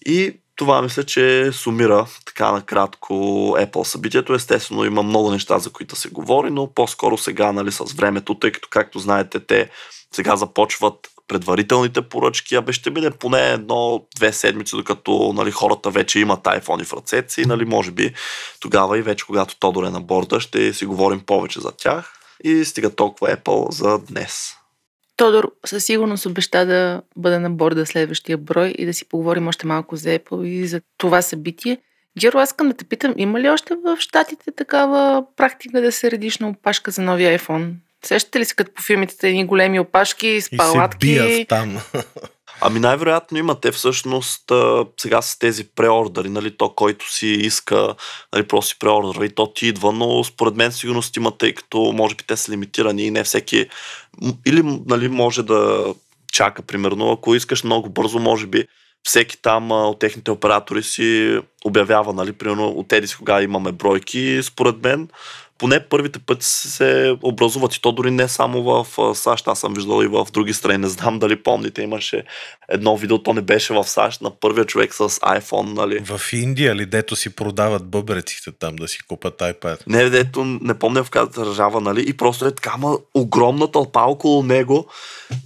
И това мисля, че сумира така накратко Apple събитието. Естествено има много неща, за които се говори, но по-скоро сега нали, с времето, тъй като както знаете, те сега започват предварителните поръчки, абе ще мине поне едно-две седмици, докато нали, хората вече имат iPhone в ръцете си, нали, може би тогава и вече когато Тодор е на борда, ще си говорим повече за тях. И стига толкова Apple за днес. Тодор със сигурност обеща да бъде на борда следващия брой и да си поговорим още малко за Apple и за това събитие. Геро, аз искам да те питам, има ли още в Штатите такава практика да се редиш на опашка за новия iPhone? Сещате ли се като по филмите едни големи опашки с И се палатки? бият там. Ами най-вероятно има. Те всъщност сега с тези преордъри, нали, то който си иска, нали, просто си преордъра и то ти идва, но според мен сигурност има, тъй като може би те са лимитирани и не всеки или нали, може да чака, примерно, ако искаш много бързо, може би всеки там а, от техните оператори си обявява, нали, примерно от си кога имаме бройки, според мен поне първите пъти се образуват и то дори не само в САЩ, аз съм виждал и в други страни, не знам дали помните, имаше едно видео, то не беше в САЩ, на първия човек с iPhone, нали. В Индия ли, дето си продават бъбреците там да си купат iPad? Не, дето не помня в каква държава, нали, и просто е така, ма, огромна тълпа около него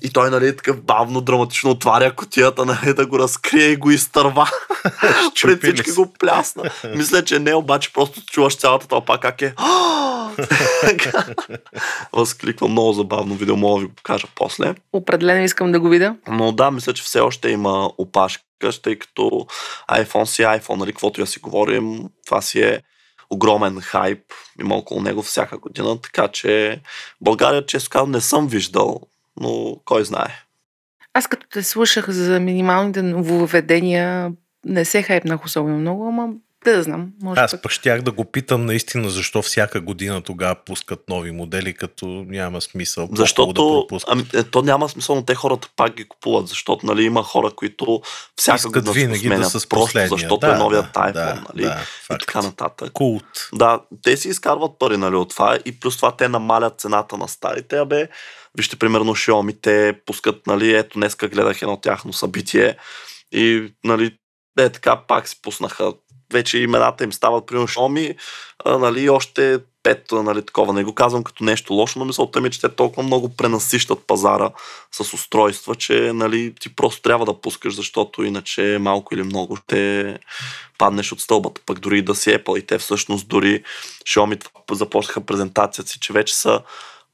и той, нали, такъв бавно, драматично отваря котията, нали, да го разкрие и го изтърва. Пред всички го плясна. Мисля, че не, обаче просто чуваш цялата тълпа как е Възкликва много забавно видео, мога да ви покажа после. Определено искам да го видя. Но да, мисля, че все още има опашка, тъй като iPhone си е iPhone, нали, каквото я си говорим, това си е огромен хайп, има около него всяка година, така че България, често казвам, не съм виждал, но кой знае. Аз като те слушах за минималните нововведения, не се хайпнах особено много, ама да, да знам. Може Аз пък... пък щях да го питам наистина защо всяка година тогава пускат нови модели, като няма смисъл. Защото да ами, е, то няма смисъл, но те хората пак ги купуват, защото нали, има хора, които всяка Искат година винаги сменят, да са с просто последния. защото да, е новият да, iPhone, да, нали? Да, и факт. така нататък. Култ. Да, те си изкарват пари нали, от това и плюс това те намалят цената на старите. Абе, вижте, примерно Xiaomi, те пускат, нали, ето днеска гледах едно тяхно събитие и, нали, е така пак си пуснаха вече имената им стават примерно Xiaomi, а, нали, още пет, нали, такова. Не го казвам като нещо лошо, но мисълта ми е, че те толкова много пренасищат пазара с устройства, че нали, ти просто трябва да пускаш, защото иначе малко или много ще паднеш от стълбата. Пък дори да си Apple и те всъщност дори Xiaomi започнаха презентацията си, че вече са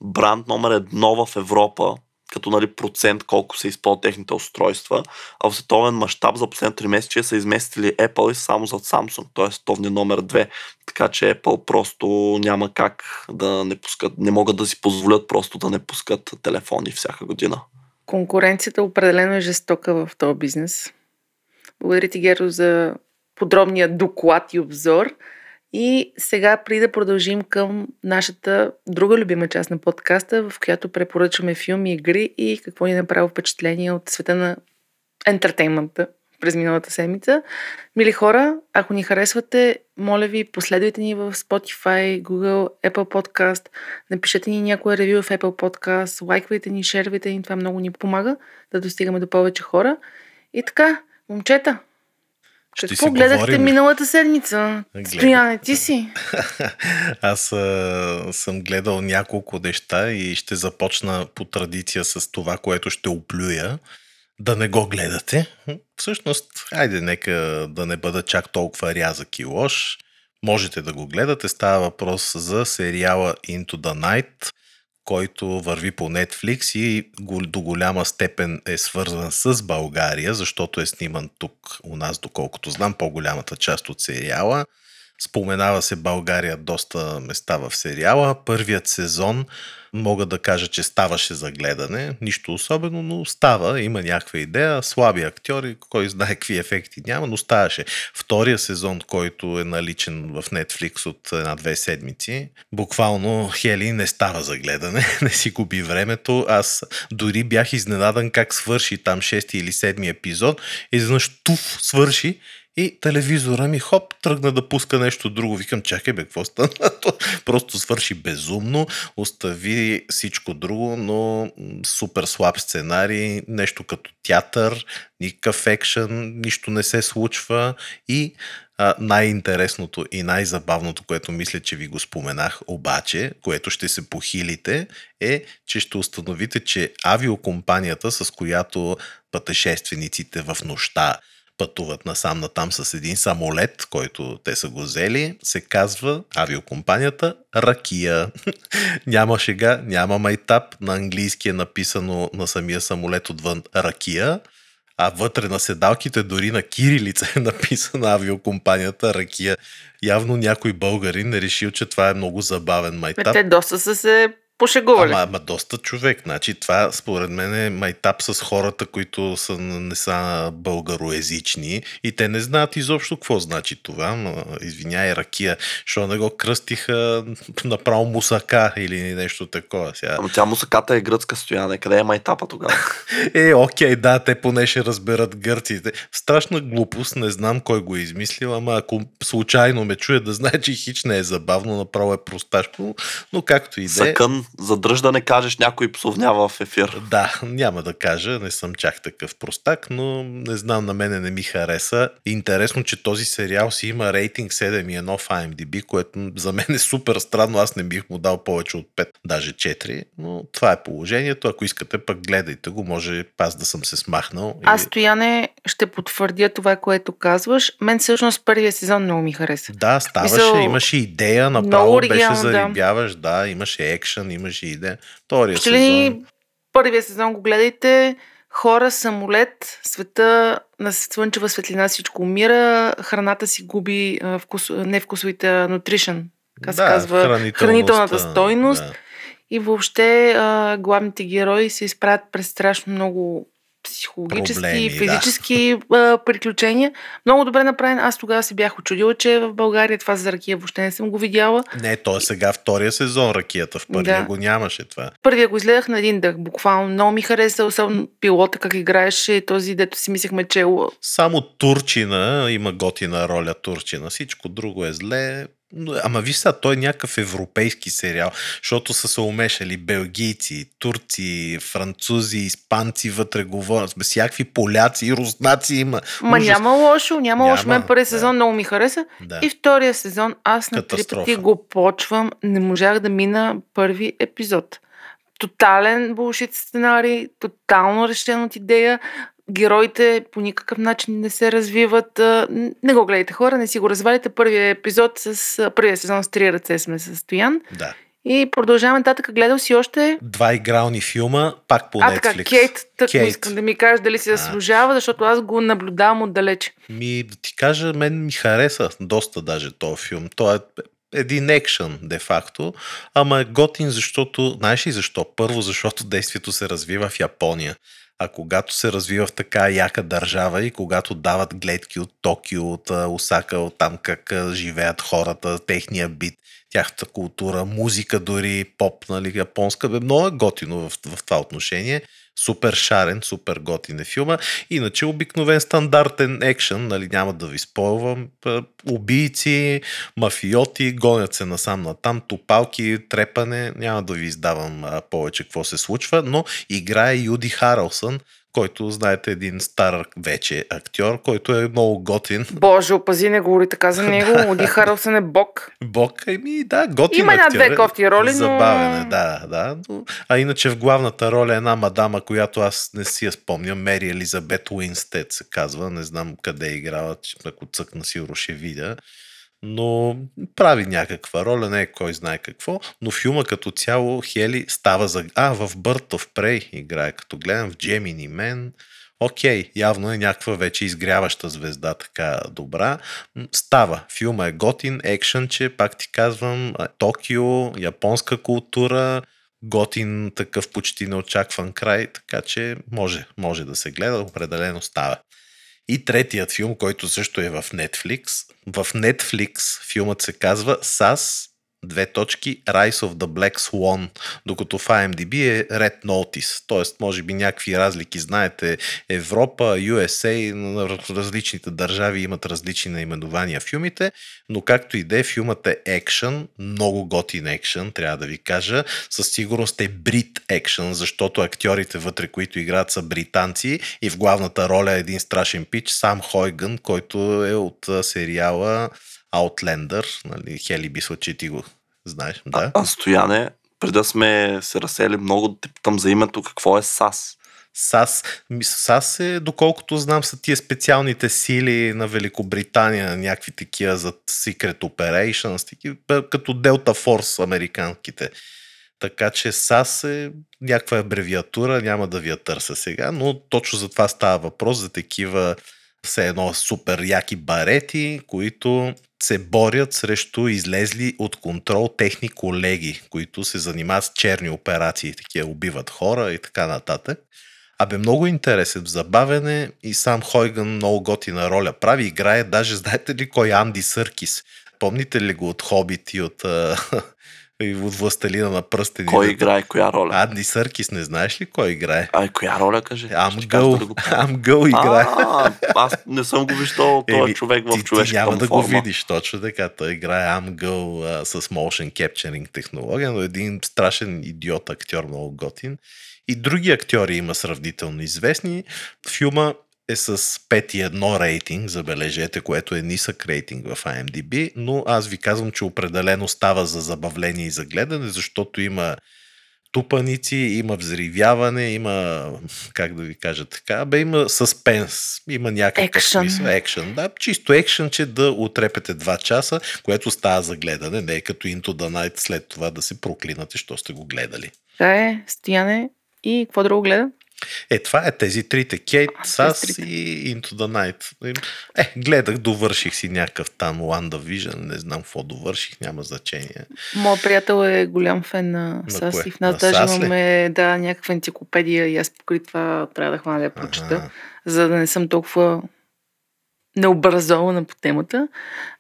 бранд номер едно в Европа като нали, процент колко се използват техните устройства, а в световен мащаб за последните 3 месеца са изместили Apple и само за Samsung, т.е. световния номер 2. Така че Apple просто няма как да не пускат, не могат да си позволят просто да не пускат телефони всяка година. Конкуренцията определено е жестока в този бизнес. Благодаря ти, Геро, за подробния доклад и обзор. И сега, преди да продължим към нашата друга любима част на подкаста, в която препоръчваме филми, игри и какво ни е направи впечатление от света на ентертеймента през миналата седмица. Мили хора, ако ни харесвате, моля ви, последвайте ни в Spotify, Google, Apple Podcast, напишете ни някое ревю в Apple Podcast, лайквайте ни, шервайте ни, това много ни помага да достигаме до повече хора. И така, момчета, Ще какво си гледахте говорим. миналата седмица? Гледах. Стояне, ти си. Аз а, съм гледал няколко неща и ще започна по традиция с това, което ще оплюя. Да не го гледате. Всъщност, айде, нека да не бъда чак толкова рязък и лош. Можете да го гледате. Става въпрос за сериала Into the Night, който върви по Netflix и до голяма степен е свързан с България, защото е сниман тук у нас, доколкото знам, по-голямата част от сериала. Споменава се България доста места в сериала. Първият сезон мога да кажа, че ставаше за гледане. Нищо особено, но става. Има някаква идея. Слаби актьори, кой знае какви ефекти няма, но ставаше. Втория сезон, който е наличен в Netflix от една-две седмици, буквално Хели не става за гледане. не си губи времето. Аз дори бях изненадан как свърши там шести или седми епизод. И изведнъж туф свърши и телевизора ми, хоп, тръгна да пуска нещо друго. Викам, чакай бе, какво стана? То Просто свърши безумно, остави всичко друго, но супер слаб сценарий, нещо като театър, никакъв екшън, нищо не се случва и а, най-интересното и най-забавното, което мисля, че ви го споменах, обаче, което ще се похилите, е, че ще установите, че авиокомпанията, с която пътешествениците в нощта пътуват насам натам с един самолет, който те са го взели, се казва авиокомпанията Ракия. няма шега, няма майтап. На английски е написано на самия самолет отвън Ракия, а вътре на седалките дори на кирилица е написана авиокомпанията Ракия. Явно някой българин е решил, че това е много забавен майтап. Те доста са се пошегували. Ама, ама доста човек. Значи това според мен е майтап с хората, които са, не са българоязични и те не знаят изобщо какво значи това. Но, извиняй, ракия, що не го кръстиха направо мусака или нещо такова. Сега. Ама тя мусаката е гръцка стояне. Къде е майтапа тогава? Е, окей, да, те поне ще разберат гърците. Страшна глупост, не знам кой го е измислил, ама ако случайно ме чуе да знае, че хич не е забавно, направо е просташко, но както и да е. Съкън, задръж да не кажеш някой псовнява в ефир. Да, няма да кажа, не съм чак такъв простак, но не знам, на мене не ми хареса. Интересно, че този сериал си има рейтинг 7,1 в IMDb, което за мен е супер странно, аз не бих му дал повече от 5, даже 4, но това е положението. Ако искате, пък гледайте го, може аз да съм се смахнал. и- Аз, Стояне, ще потвърдя това, което казваш. Мен всъщност първия сезон много ми хареса. Да, ставаше, Мисъл, имаше идея, направо беше оригинално, да. зарибяваш, да. имаше екшен, имаше идея. Втория Ще сезон. първия сезон го гледайте? Хора, самолет, света на слънчева светлина всичко умира, храната си губи вкус, не вкусовите, как се казва, хранителната стойност. Да. И въобще а, главните герои се изправят през страшно много психологически, Проблеми, да. физически а, приключения. Много добре направен. Аз тогава се бях очудила, че в България това за ракия въобще не съм го видяла. Не, то е сега втория сезон ракията. В първия Да. го нямаше това. Първия го изгледах на един дъх. Буквално много ми хареса, особено пилота как играеше този, дето си мислехме, че е Само Турчина има готина роля Турчина. Всичко друго е зле. Ама виж сега, той е някакъв европейски сериал, защото са се умешали белгийци, турци, французи, испанци вътре говорят, сме всякакви поляци, руснаци има. Ма Ужас. няма лошо, няма, лошо. Няма, Мен първия да. сезон много ми хареса. Да. И втория сезон аз на три пъти го почвам. Не можах да мина първи епизод. Тотален булшит сценарий, тотално решен от идея. Героите по никакъв начин не се развиват. А, Не го гледайте хора, не си го развалите. Първия епизод с а, първия сезон с три ръце сме с Стоян. да. И продължаваме нататък. Гледал си още Два игрални филма, пак по а, така, Netflix. Кейт, тък Кейт. искам да ми кажеш дали си А. заслужава, защото аз го наблюдавам отдалече. Ми, да ти кажа, мен ми хареса доста даже този филм. Той е един екшън, де-факто, ама е готин, защото, знаеш ли защо? Първо, защото действието се развива в Япония. А когато се развива в така яка държава и когато дават гледки от Токио, от Осака, от там как живеят хората, техния бит, тяхната култура, музика дори, поп, нали, японска, бе, много е готино в, в това отношение. Супер шарен, супер готин е филма. Иначе обикновен стандартен екшен, нали, няма да ви спойвам. Убийци, мафиоти, гонят се насам натам, топалки, трепане. Няма да ви издавам повече какво се случва, но играе Юди Харълсън, който, знаете, един стар вече актьор, който е много готин. Боже, опази, не говори така за него. Оди Харълсън е бог. Бог, еми да, готин Има една-две е. кофти роли, Забавен е, да, да. Но... А иначе в главната роля е една мадама, която аз не си я спомням, Мери Елизабет Уинстед се казва, не знам къде е играла, ако цъкна сигурно ще видя. Но прави някаква роля, не е кой знае какво, но филма като цяло Хели става за... А, в Bird of Prey играе, като гледам в Gemini Man. Окей, явно е някаква вече изгряваща звезда, така добра. Става. Филма е готин, екшън, че пак ти казвам, а, Токио, японска култура, готин такъв почти неочакван край, така че може, може да се гледа, определено става. И третият филм, който също е в Netflix. В Netflix филмът се казва SAS две точки Rise of the Black Swan, докато в IMDb е Red Notice, т.е. може би някакви разлики. Знаете, Европа, USA, различните държави имат различни наименования филмите, но както и да е, филмът е екшън, много готин екшън, трябва да ви кажа. Със сигурност е брит екшън, защото актьорите вътре, които играят са британци и в главната роля е един страшен пич, Сам Хойган, който е от сериала Outlander, нали, Хели бисла, че ти го знаеш, да. А, а Стояне, преди да сме се разсели много, те питам за името, какво е САС? САС, САС е, доколкото знам, са тия специалните сили на Великобритания, някакви такива за Secret Operations, такива, като Delta Force американските. Така че САС е някаква абревиатура, няма да ви я търся сега, но точно за това става въпрос, за такива все едно супер яки барети, които се борят срещу излезли от контрол техни колеги, които се занимават с черни операции, такива убиват хора и така нататък. Абе, много интересен, забавен и сам Хойган много готина роля прави, играе, даже знаете ли кой Анди Съркис? Помните ли го от Хобит и от, и от Властелина на пръстени? Кой играе, коя роля? Анди Съркис, не знаеш ли кой играе? Ай, коя роля, кажи? Амгъл, Амгъл играе. А, аз не съм го виждал този Еми, човек в човешка ти няма да го видиш точно така. Той играе Амгъл с motion capturing технология, но един страшен идиот актьор, много готин. И други актьори има сравнително известни. Филма е с 5,1 рейтинг, забележете, което е нисък рейтинг в IMDb, но аз ви казвам, че определено става за забавление и за гледане, защото има тупаници, има взривяване, има, как да ви кажа така, бе има съспенс, има някакъв смисъл, екшън, да, чисто екшън, че да отрепете 2 часа, което става за гледане, не е като Into the Night след това да се проклинате, що сте го гледали. Така е, Стояне. И какво друго гледа? Е, това е тези трите. Кейт, Сас и Into the Night. Е, гледах, довърших си някакъв там WandaVision, не знам какво довърших, няма значение. Моят приятел е голям фен на На САС кое? и в нас На даже САС имаме да, някаква енциклопедия и аз покрай това трябва да хвана да я прочета, Ага. за да не съм толкова необразована по темата.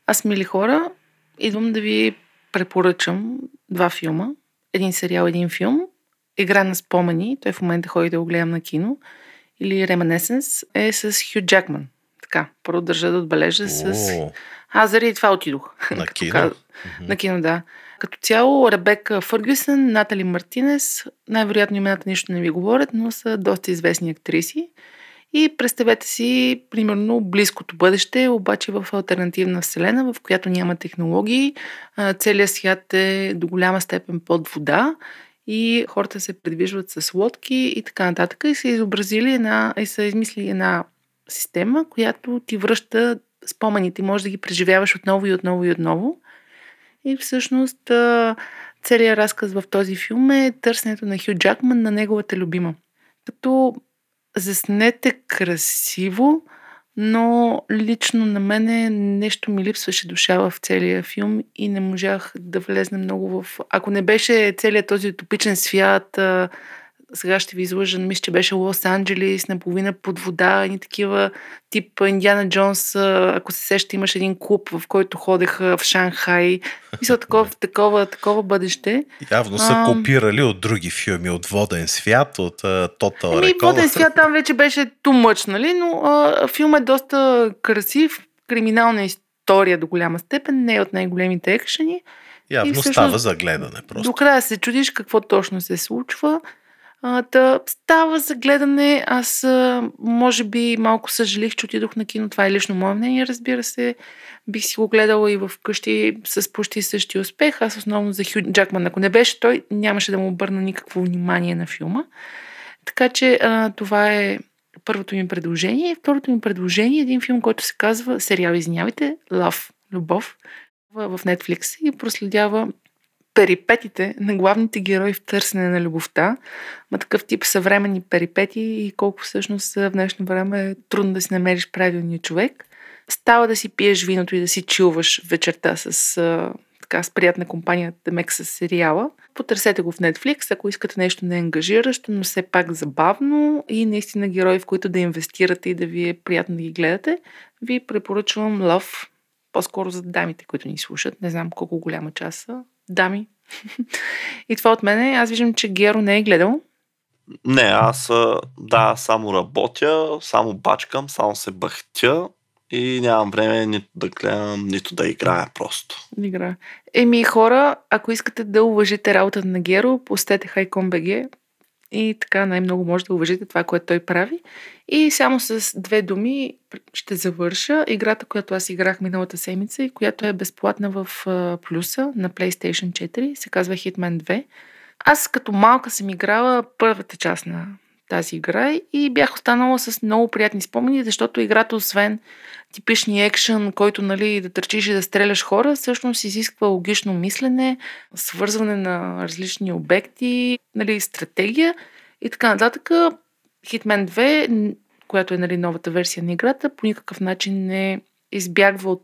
Аз, мили хора, идвам да ви препоръчам два филма. Един сериал, един филм. Игра на спомени, той в момента ходи да го гледам на кино. Или Reminiscence е с Хю Джакман. Така, първо държа да отбележа с... О, Аз заради това отидох. на кино. каз- Мгм. на кино, да. Като цяло, Ребека Фъргюсън, Натали Мартинес, най-вероятно имената нищо не ви говорят, но са доста известни актриси. И представете си, примерно, близкото бъдеще, обаче в альтернативна вселена, в която няма технологии, целият свят е до голяма степен под вода и хората се придвижват с лодки и така нататък. И са изобразили една, и са измислили една система, която ти връща спомените, може да ги преживяваш отново и отново и отново. И всъщност целият разказ в този филм е търсенето на Хю Джакман на неговата любима. Като заснете красиво, но лично на мене нещо ми липсваше душа в целия филм и не можах да влезна много в... Ако не беше целият този утопичен свят, сега ще ви излъжа, мисля, че беше Лос-Анджелис, наполовина под вода, и такива тип Индиана Джонс, а, ако се сеща, имаш един клуб, в който ходеха в Шанхай. Мисля, такова, такова, такова бъдеще. Явно са Ам. копирали от други филми, от Воден свят, от uh, Total Еми, Recall. воден свят там вече беше much, нали? Но а, филмът е доста красив, криминална история до голяма степен, не е от най-големите екшени. Явно и всъщност става за гледане просто. До края се чудиш какво точно се случва. А, да, става за гледане. Аз, може би, малко съжалих, че отидох на кино. Това е лично мое мнение, разбира се. Бих си го гледала и в къщи с почти същия успех. Аз основно за Хю Джакман. Ако не беше той, нямаше да му обърна никакво внимание на филма. Така че а, това е първото ми предложение. Второто ми предложение е един филм, който се казва, сериал, извинявайте, Love, Любов, в Netflix и проследява перипетите на главните герои в търсене на любовта. Ма такъв тип съвременни перипети и колко всъщност в днешно време е трудно да си намериш правилния човек. Става да си пиеш виното и да си чилваш вечерта с, а, така, с приятна компания, темек с сериала. Потърсете го в Netflix, ако искате нещо неангажиращо, но все пак забавно и наистина герои, в които да инвестирате и да ви е приятно да ги гледате, ви препоръчвам Love, по-скоро за дамите, които ни слушат. Не знам колко голяма част са. Дами. и това от мене. Аз виждам, че Геро не е гледал. Не, аз да, само работя, само бачкам, само се бахтя и нямам време нито да гледам, нито да играя просто. Игра. Еми, хора, ако искате да уважите работата на Геро, постете HiCom.bg и така най-много може да уважите това, което той прави. И само с две думи ще завърша играта, която аз играх миналата седмица и която е безплатна в плюса на PlayStation 4. Се казва Hitman 2. Аз като малка съм играла първата част на тази игра и бях останала с много приятни спомени, защото играта, освен типичния екшен, който нали, да търчиш и да стреляш хора, всъщност изисква логично мислене, свързване на различни обекти, нали, стратегия и така нататък. Hitman 2, н- която е нали, новата версия на играта, по никакъв начин не избягва от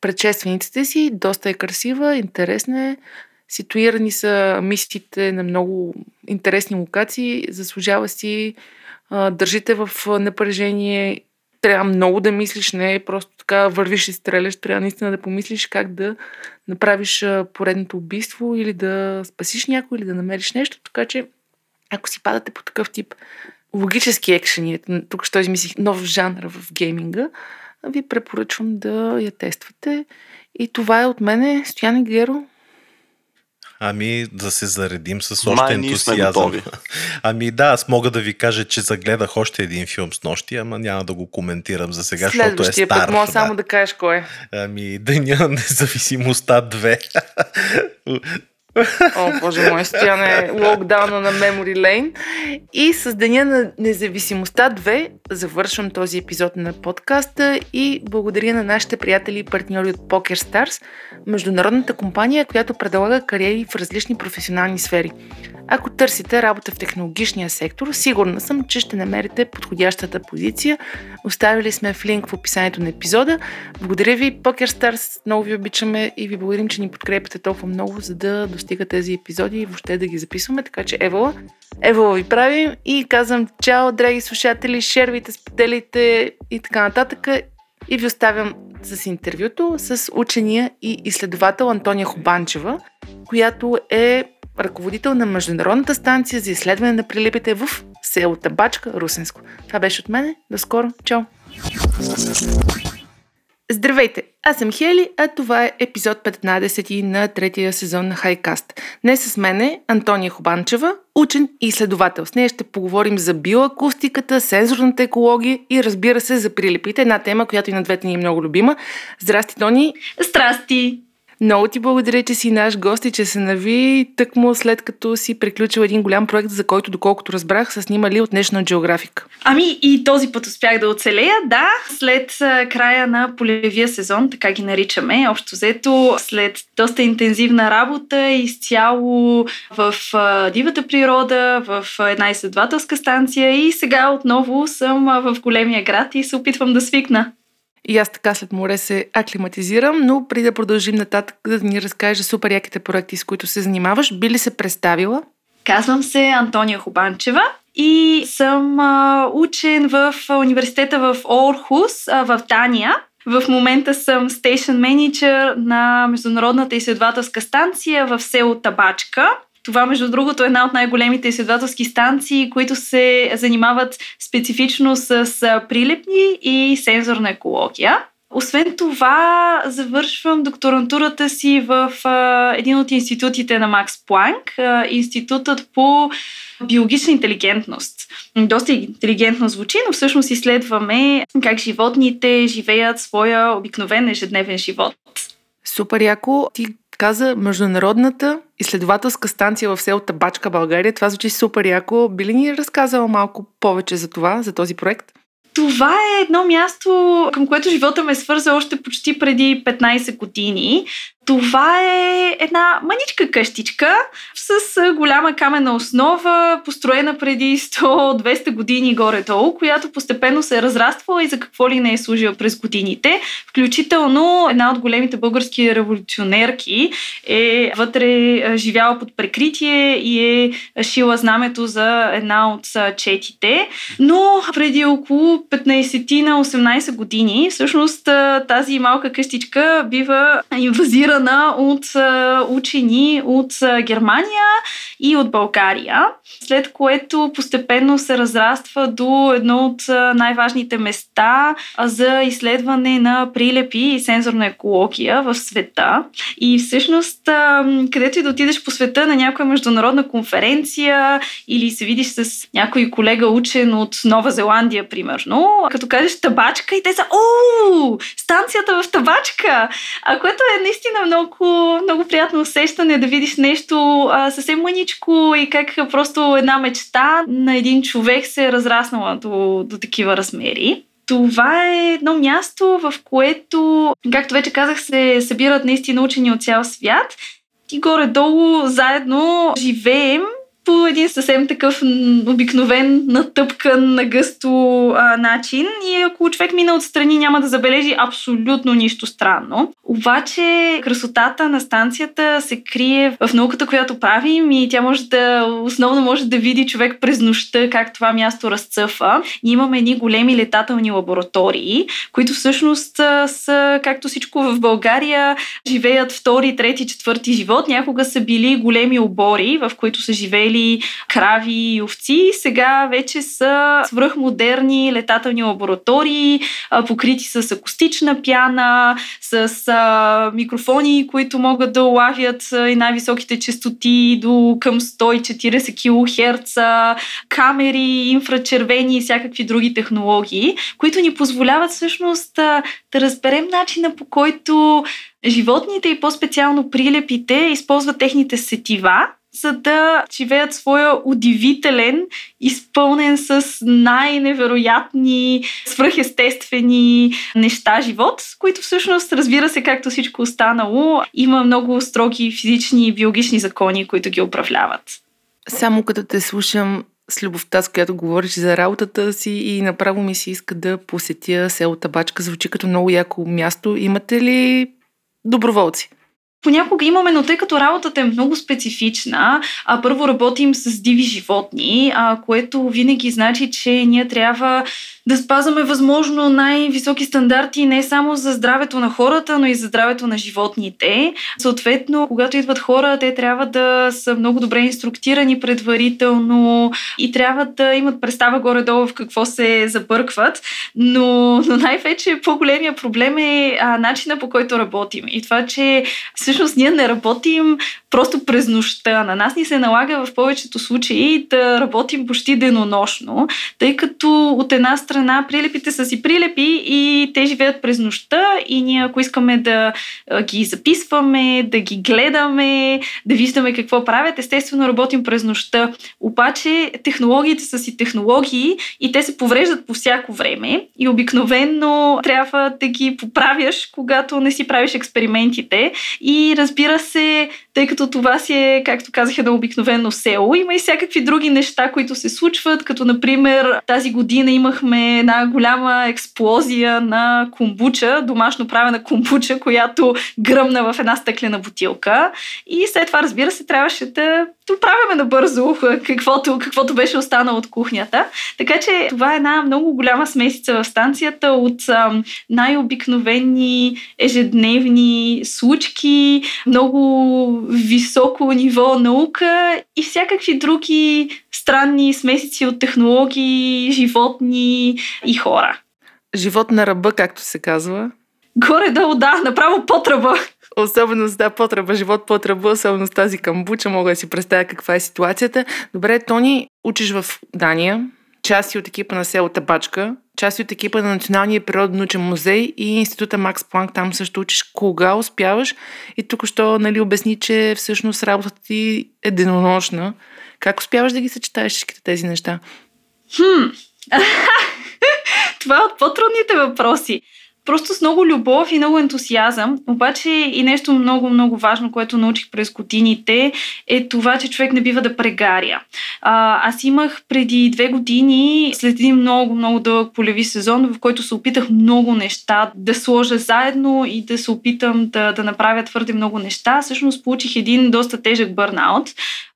предшествениците си. Доста е красива, интересна е. Ситуирани са мистите на много интересни локации. Заслужава си. Държите в напрежение. Трябва много да мислиш, не е просто така вървиш и стреляш. Трябва наистина да помислиш как да направиш поредното убийство или да спасиш някой или да намериш нещо. Така че, ако си падате по такъв тип логически екшени, тук ще измислих нов жанр в гейминга, ви препоръчвам да я тествате. И това е от мене, Стоян Геро. Ами да се заредим с още Май, ентусиазъм. Ами да, аз мога да ви кажа, че загледах още един филм с нощи, ама няма да го коментирам за сега, защото е стар. път мога да. само да кажеш кой е. Ами Деня на независимостта 2. О, боже мой, стояне локдауна на Memory Lane. И с Деня на независимостта 2 завършвам този епизод на подкаста и благодаря на нашите приятели и партньори от Poker Stars, международната компания, която предлага кариери в различни професионални сфери. Ако търсите работа в технологичния сектор, сигурна съм, че ще намерите подходящата позиция. Оставили сме в линк в описанието на епизода. Благодаря ви, PokerStars, много ви обичаме и ви благодарим, че ни подкрепяте толкова много, за да достигат тези епизоди и въобще да ги записваме. Така че Евала, Евала ви правим и казвам чао, драги слушатели, шервайте, споделите и така нататък. И ви оставям с интервюто с учения и изследовател Антония Хобанчева, която е ръководител на Международната станция за изследване на прилипите в село Табачка, Русенско. Това беше от мене. До скоро. Чао! Здравейте! Аз съм Хели, а това е епизод 15 на третия сезон на Хайкаст. Днес с мен е Антония Хобанчева, учен и изследовател. С нея ще поговорим за биоакустиката, сензорната екология и разбира се за прилипите, една тема, която и на двете ни е много любима. Здрасти, Тони! Здрасти! Много ти благодаря, че си наш гост и че се нави тъкмо след като си приключил един голям проект, за който, доколкото разбрах, са снимали от National Geographic. Ами и този път успях да оцелея, да, след края на полевия сезон, така ги наричаме, общо взето, след доста интензивна работа, изцяло в дивата природа, в една изследователска станция и сега отново съм в големия град и се опитвам да свикна. И аз така след море се аклиматизирам, но преди да продължим нататък да ни разкажеш супер яките проекти, с които се занимаваш, би ли се представила? Казвам се Антония Хубанчева и съм а, учен в университета в Орхус а, в Дания. В момента съм стейшн менеджер на Международната изследователска станция в село Табачка. Това, между другото, е една от най-големите изследователски станции, които се занимават специфично с прилепни и сензорна екология. Освен това, завършвам докторантурата си в а, един от институтите на Макс Планк, а, институтът по биологична интелигентност. Доста интелигентно звучи, но всъщност изследваме как животните живеят своя обикновен ежедневен живот. Супер яко. Ти каза Международната изследователска станция в село Табачка, България. Това звучи супер яко. Би ли ни разказала малко повече за това, за този проект? Това е едно място, към което живота ме свърза още почти преди 15 години. Това е една маничка къщичка с голяма камена основа, построена преди 100-200 години горе-долу, която постепенно се е разраствала и за какво ли не е служила през годините. Включително една от големите български революционерки е вътре живяла под прекритие и е шила знамето за една от четите. Но преди около 15 на 18 години всъщност тази малка къщичка бива инвазирана финансирана от учени от Германия и от България, след което постепенно се разраства до едно от най-важните места за изследване на прилепи и сензорна екология в света. И всъщност, където и да отидеш по света на някоя международна конференция или се видиш с някой колега учен от Нова Зеландия, примерно, като кажеш табачка и те са, о, станцията в табачка, а което е наистина много, много приятно усещане да видиш нещо а, съвсем мъничко и как просто една мечта на един човек се е разраснала до, до такива размери. Това е едно място, в което, както вече казах, се събират наистина учени от цял свят и горе-долу заедно живеем по един съвсем такъв обикновен, натъпкан, на гъсто а, начин и ако човек мина отстрани няма да забележи абсолютно нищо странно. Обаче красотата на станцията се крие в науката, която правим и тя може да, основно може да види човек през нощта как това място разцъфа. Ние имаме едни големи летателни лаборатории, които всъщност са, както всичко в България, живеят втори, трети, четвърти живот. Някога са били големи обори, в които са живели крави и овци. Сега вече са свръхмодерни летателни лаборатории, покрити с акустична пяна, с микрофони, които могат да улавят и най-високите частоти до към 140 кГц, камери, инфрачервени и всякакви други технологии, които ни позволяват всъщност да разберем начина по който животните и по-специално прилепите използват техните сетива, за да живеят своя удивителен, изпълнен с най-невероятни, свръхестествени неща живот, които всъщност, разбира се, както всичко останало, има много строги физични и биологични закони, които ги управляват. Само като те слушам с любовта, с която говориш за работата си и направо ми се иска да посетя село Табачка. Звучи като много яко място. Имате ли доброволци? Понякога имаме, но тъй като работата е много специфична, а първо работим с диви животни, а, което винаги значи, че ние трябва да спазваме възможно най-високи стандарти не само за здравето на хората, но и за здравето на животните. Съответно, когато идват хора, те трябва да са много добре инструктирани предварително и трябва да имат представа горе-долу в какво се забъркват. Но, но най-вече по-големия проблем е а, начина по който работим. И това, че всъщност ние не работим просто през нощта. На нас ни се налага в повечето случаи да работим почти денонощно, тъй като от една страна прилепите са си прилепи и те живеят през нощта и ние ако искаме да ги записваме, да ги гледаме, да виждаме какво правят, естествено работим през нощта. Обаче технологиите са си технологии и те се повреждат по всяко време и обикновенно трябва да ги поправяш, когато не си правиш експериментите и разбира се, тъй като това си е, както казах, едно обикновено село. Има и всякакви други неща, които се случват, като например тази година имахме една голяма експлозия на комбуча, домашно правена комбуча, която гръмна в една стъклена бутилка. И след това, разбира се, трябваше да доправяме набързо каквото, каквото беше останало от кухнята. Така че това е една много голяма смесица в станцията от най-обикновени ежедневни случки, много високо ниво наука и всякакви други странни смесици от технологии, животни и хора. Живот на ръба, както се казва. Горе-долу, да, направо по тръба. Особено с да, потръба, живот потръба, особено с тази камбуча, мога да си представя каква е ситуацията. Добре, Тони, учиш в Дания, части от екипа на село Табачка, части от екипа на Националния природно-научен музей и Института Макс Планк, там също учиш. Кога успяваш? И тук що нали, обясни, че всъщност работата ти е денонощна. Как успяваш да ги съчетаеш всичките тези неща? Хм. Това е от по-трудните въпроси просто с много любов и много ентусиазъм. Обаче и нещо много, много важно, което научих през годините, е това, че човек не бива да прегаря. А, аз имах преди две години, след един много, много дълъг полеви сезон, в който се опитах много неща да сложа заедно и да се опитам да, да направя твърде много неща. Всъщност получих един доста тежък бърнаут.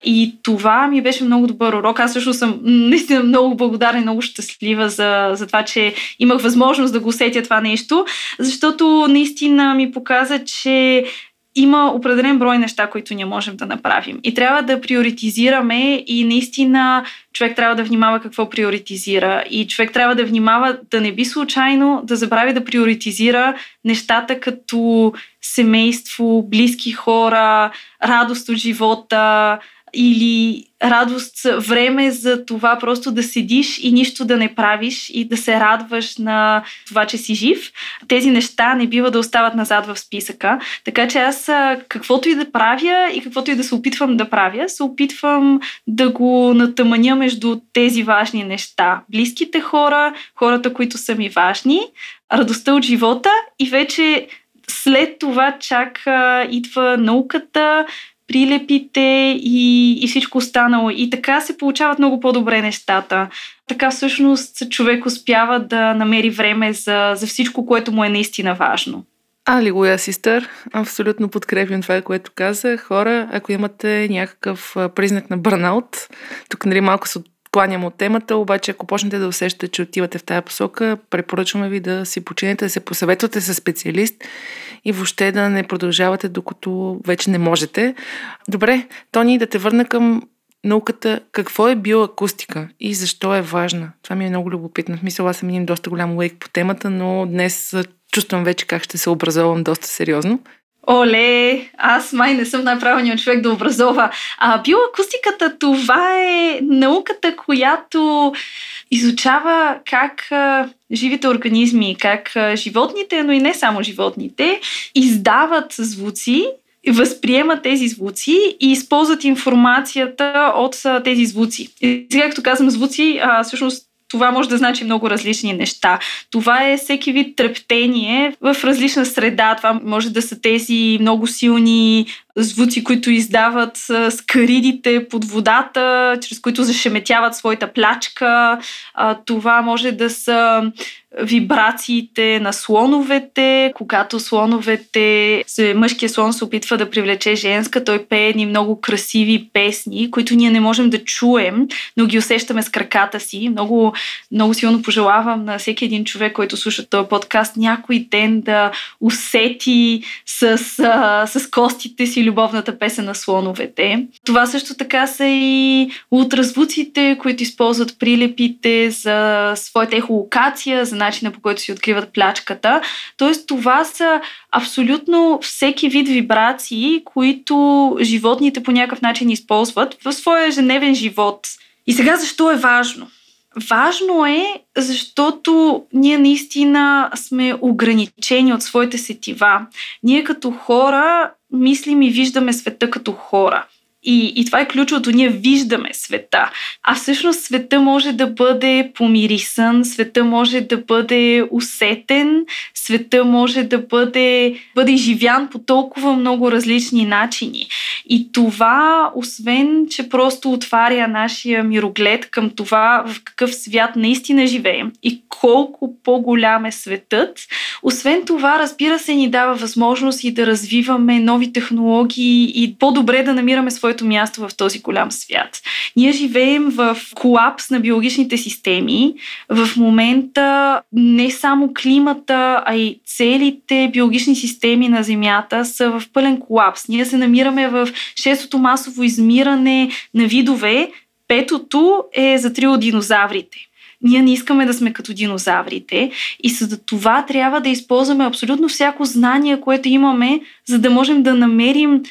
И това ми беше много добър урок. Аз също съм наистина много благодарна и много щастлива за, за това, че имах възможност да го усетя това нещо, защото наистина ми показа, че има определен брой неща, които ние можем да направим. И трябва да приоритизираме и наистина човек трябва да внимава какво приоритизира. И човек трябва да внимава да не би случайно да забрави да приоритизира нещата като семейство, близки хора, радост от живота, или радост, време за това просто да седиш и нищо да не правиш и да се радваш на това, че си жив. Тези неща не бива да остават назад в списъка. Така че аз каквото и да правя и каквото и да се опитвам да правя, се опитвам да го натъманя между тези важни неща. Близките хора, хората, които са ми важни, радостта от живота и вече след това чак идва науката, прилепите и, и всичко останало. И така се получават много по-добре нещата. Така всъщност човек успява да намери време за, за всичко, което му е наистина важно. Алилуя, сестър. Абсолютно подкрепям това, което каза. Хора, ако имате някакъв признак на бърнаут, тук нали малко се откланям от темата, обаче ако почнете да усещате, че отивате в тая посока, препоръчваме ви да си починете, да се посъветвате с специалист и въобще да не продължавате, докато вече не можете. Добре, Тони, да те върна към науката. Какво е биоакустика и защо е важна? Това ми е много любопитно. В смисъл, аз съм един доста голям лейк по темата, но днес чувствам вече как ще се образовам доста сериозно. Оле, аз май не съм най-правилният човек да образова. А биоакустиката това е науката, която изучава как живите организми, как животните, но и не само животните, издават звуци възприемат тези звуци и използват информацията от тези звуци. И сега, като казвам звуци, а, всъщност това може да значи много различни неща. Това е всеки вид трептение в различна среда. Това може да са тези много силни звуци, които издават скаридите под водата, чрез които зашеметяват своята плячка. Това може да са вибрациите на слоновете, когато слоновете, мъжкия слон се опитва да привлече женска, той пее едни много красиви песни, които ние не можем да чуем, но ги усещаме с краката си. Много, много силно пожелавам на всеки един човек, който слуша този подкаст, някой ден да усети с, с костите си любовната песен на слоновете. Това също така са и ултразвуците, които използват прилепите за своята ехолокация, за начина по който си откриват плячката. Тоест това са абсолютно всеки вид вибрации, които животните по някакъв начин използват в своя ежедневен живот. И сега защо е важно? Важно е, защото ние наистина сме ограничени от своите сетива. Ние като хора мислим и виждаме света като хора. И, и това е ключовото. Ние виждаме света. А всъщност света може да бъде помирисан, света може да бъде усетен, света може да бъде, бъде живян по толкова много различни начини. И това, освен, че просто отваря нашия мироглед към това в какъв свят наистина живеем и колко по-голям е светът, освен това, разбира се, ни дава възможност и да развиваме нови технологии и по-добре да намираме своите своето място в този голям свят. Ние живеем в колапс на биологичните системи. В момента не само климата, а и целите биологични системи на Земята са в пълен колапс. Ние се намираме в шестото масово измиране на видове. Петото е за три от динозаврите. Ние не искаме да сме като динозаврите и за това трябва да използваме абсолютно всяко знание, което имаме, за да можем да намерим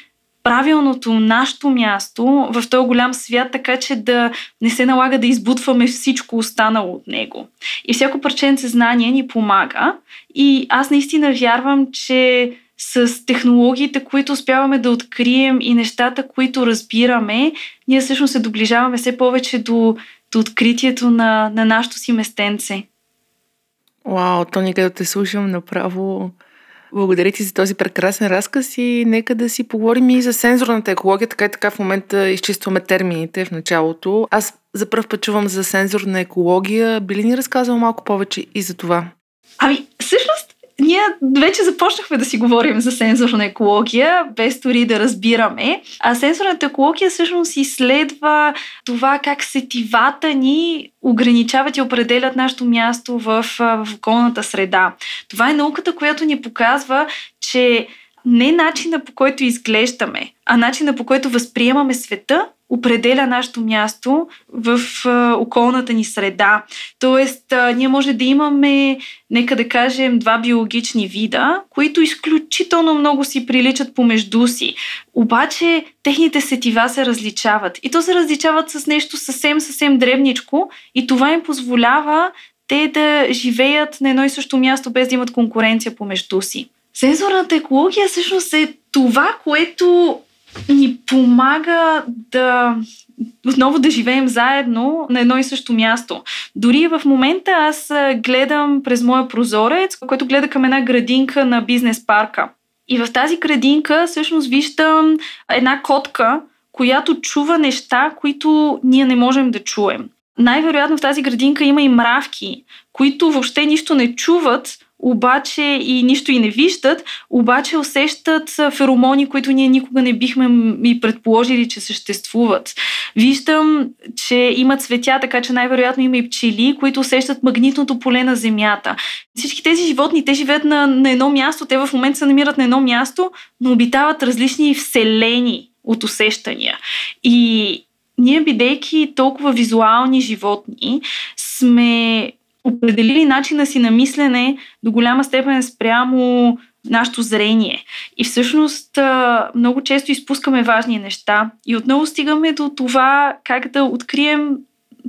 правилното, нашето място в този голям свят, така че да не се налага да избутваме всичко останало от него. И всяко парченце знание ни помага. И аз наистина вярвам, че с технологиите, които успяваме да открием и нещата, които разбираме, ние всъщност се доближаваме все повече до, до откритието на, на нашото си местенце. Вау, Тони, където те слушам, направо благодаря ти за този прекрасен разказ и нека да си поговорим и за сензорната екология. Така и така в момента изчистваме термините в началото. Аз за първ път чувам за сензорна екология. Би ли ни разказал малко повече и за това? Ами, всъщност ние вече започнахме да си говорим за сензорна екология, без дори да разбираме. А сензорната екология всъщност изследва това как сетивата ни ограничават и определят нашето място в, в околната среда. Това е науката, която ни показва, че не начина по който изглеждаме, а начина по който възприемаме света определя нашето място в околната ни среда. Тоест, ние може да имаме, нека да кажем, два биологични вида, които изключително много си приличат помежду си. Обаче, техните сетива се различават. И то се различават с нещо съвсем, съвсем древничко и това им позволява те да живеят на едно и също място, без да имат конкуренция помежду си. Сензорната екология всъщност е това, което ни помага да отново да живеем заедно на едно и също място. Дори в момента аз гледам през моя прозорец, който гледа към една градинка на бизнес парка. И в тази градинка всъщност виждам една котка, която чува неща, които ние не можем да чуем. Най-вероятно в тази градинка има и мравки, които въобще нищо не чуват, обаче и нищо и не виждат, обаче усещат феромони, които ние никога не бихме и предположили, че съществуват. Виждам, че има цветя, така че най-вероятно има и пчели, които усещат магнитното поле на Земята. Всички тези животни, те живеят на, на едно място, те в момента се намират на едно място, но обитават различни вселени от усещания. И ние, бидейки толкова визуални животни, сме определили начина си на мислене до голяма степен спрямо нашето зрение. И всъщност много често изпускаме важни неща и отново стигаме до това как да открием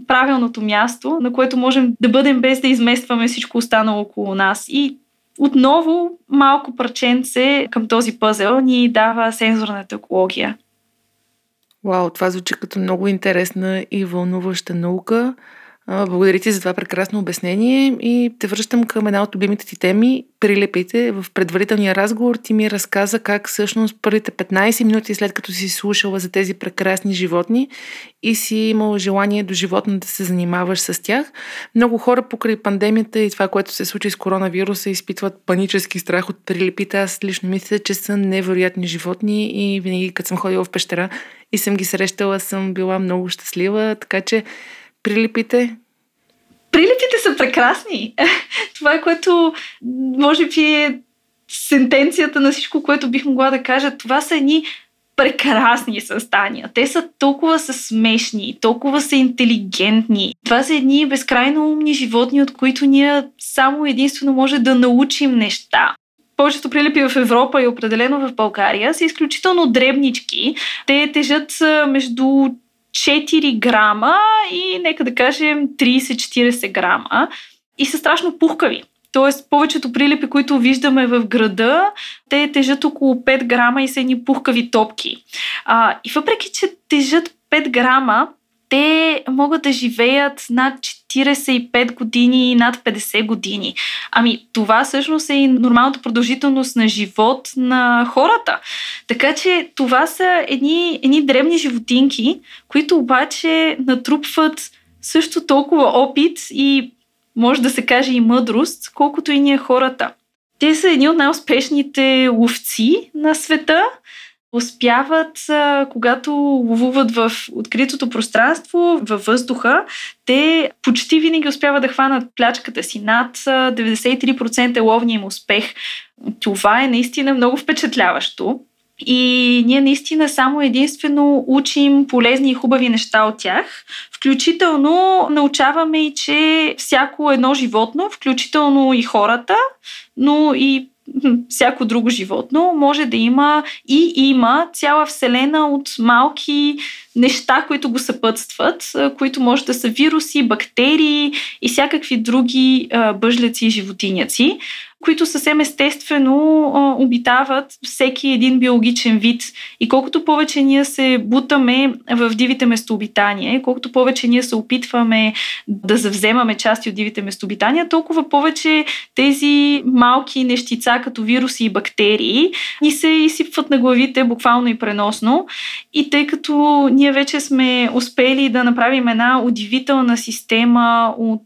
правилното място, на което можем да бъдем без да изместваме всичко останало около нас. И отново малко парченце към този пъзел ни дава сензорната екология. Вау, това звучи като много интересна и вълнуваща наука. Благодаря ти за това прекрасно обяснение и те връщам към една от любимите ти теми прилепите. В предварителния разговор ти ми разказа как всъщност първите 15 минути след като си слушала за тези прекрасни животни и си имала желание до животно да се занимаваш с тях. Много хора покрай пандемията и това, което се случи с коронавируса, изпитват панически страх от прилепите. Аз лично мисля, че са невероятни животни и винаги, като съм ходила в пещера и съм ги срещала, съм била много щастлива. Така че прилипите? Прилипите са прекрасни. Това е което може би е сентенцията на всичко, което бих могла да кажа. Това са едни прекрасни състания. Те са толкова са смешни, толкова са интелигентни. Това са едни безкрайно умни животни, от които ние само единствено може да научим неща. Повечето прилепи в Европа и определено в България са изключително дребнички. Те тежат между 4 грама и нека да кажем 30-40 грама и са страшно пухкави. Тоест, повечето прилепи, които виждаме в града, те тежат около 5 грама и са едни пухкави топки. А, и въпреки, че тежат 5 грама, те могат да живеят над 45 години и над 50 години. Ами, това всъщност е и нормалната продължителност на живот на хората. Така че това са едни, едни древни животинки, които обаче натрупват също толкова опит и може да се каже и мъдрост, колкото и ние хората. Те са едни от най-успешните ловци на света успяват, когато ловуват в откритото пространство, във въздуха, те почти винаги успяват да хванат плячката си. Над 93% е ловния им успех. Това е наистина много впечатляващо. И ние наистина само единствено учим полезни и хубави неща от тях. Включително научаваме и, че всяко едно животно, включително и хората, но и всяко друго животно, може да има и има цяла вселена от малки неща, които го съпътстват, които може да са вируси, бактерии и всякакви други бъжляци и животиняци които съвсем естествено а, обитават всеки един биологичен вид. И колкото повече ние се бутаме в дивите местообитания, колкото повече ние се опитваме да завземаме части от дивите местообитания, толкова повече тези малки нещица, като вируси и бактерии, ни се изсипват на главите буквално и преносно. И тъй като ние вече сме успели да направим една удивителна система от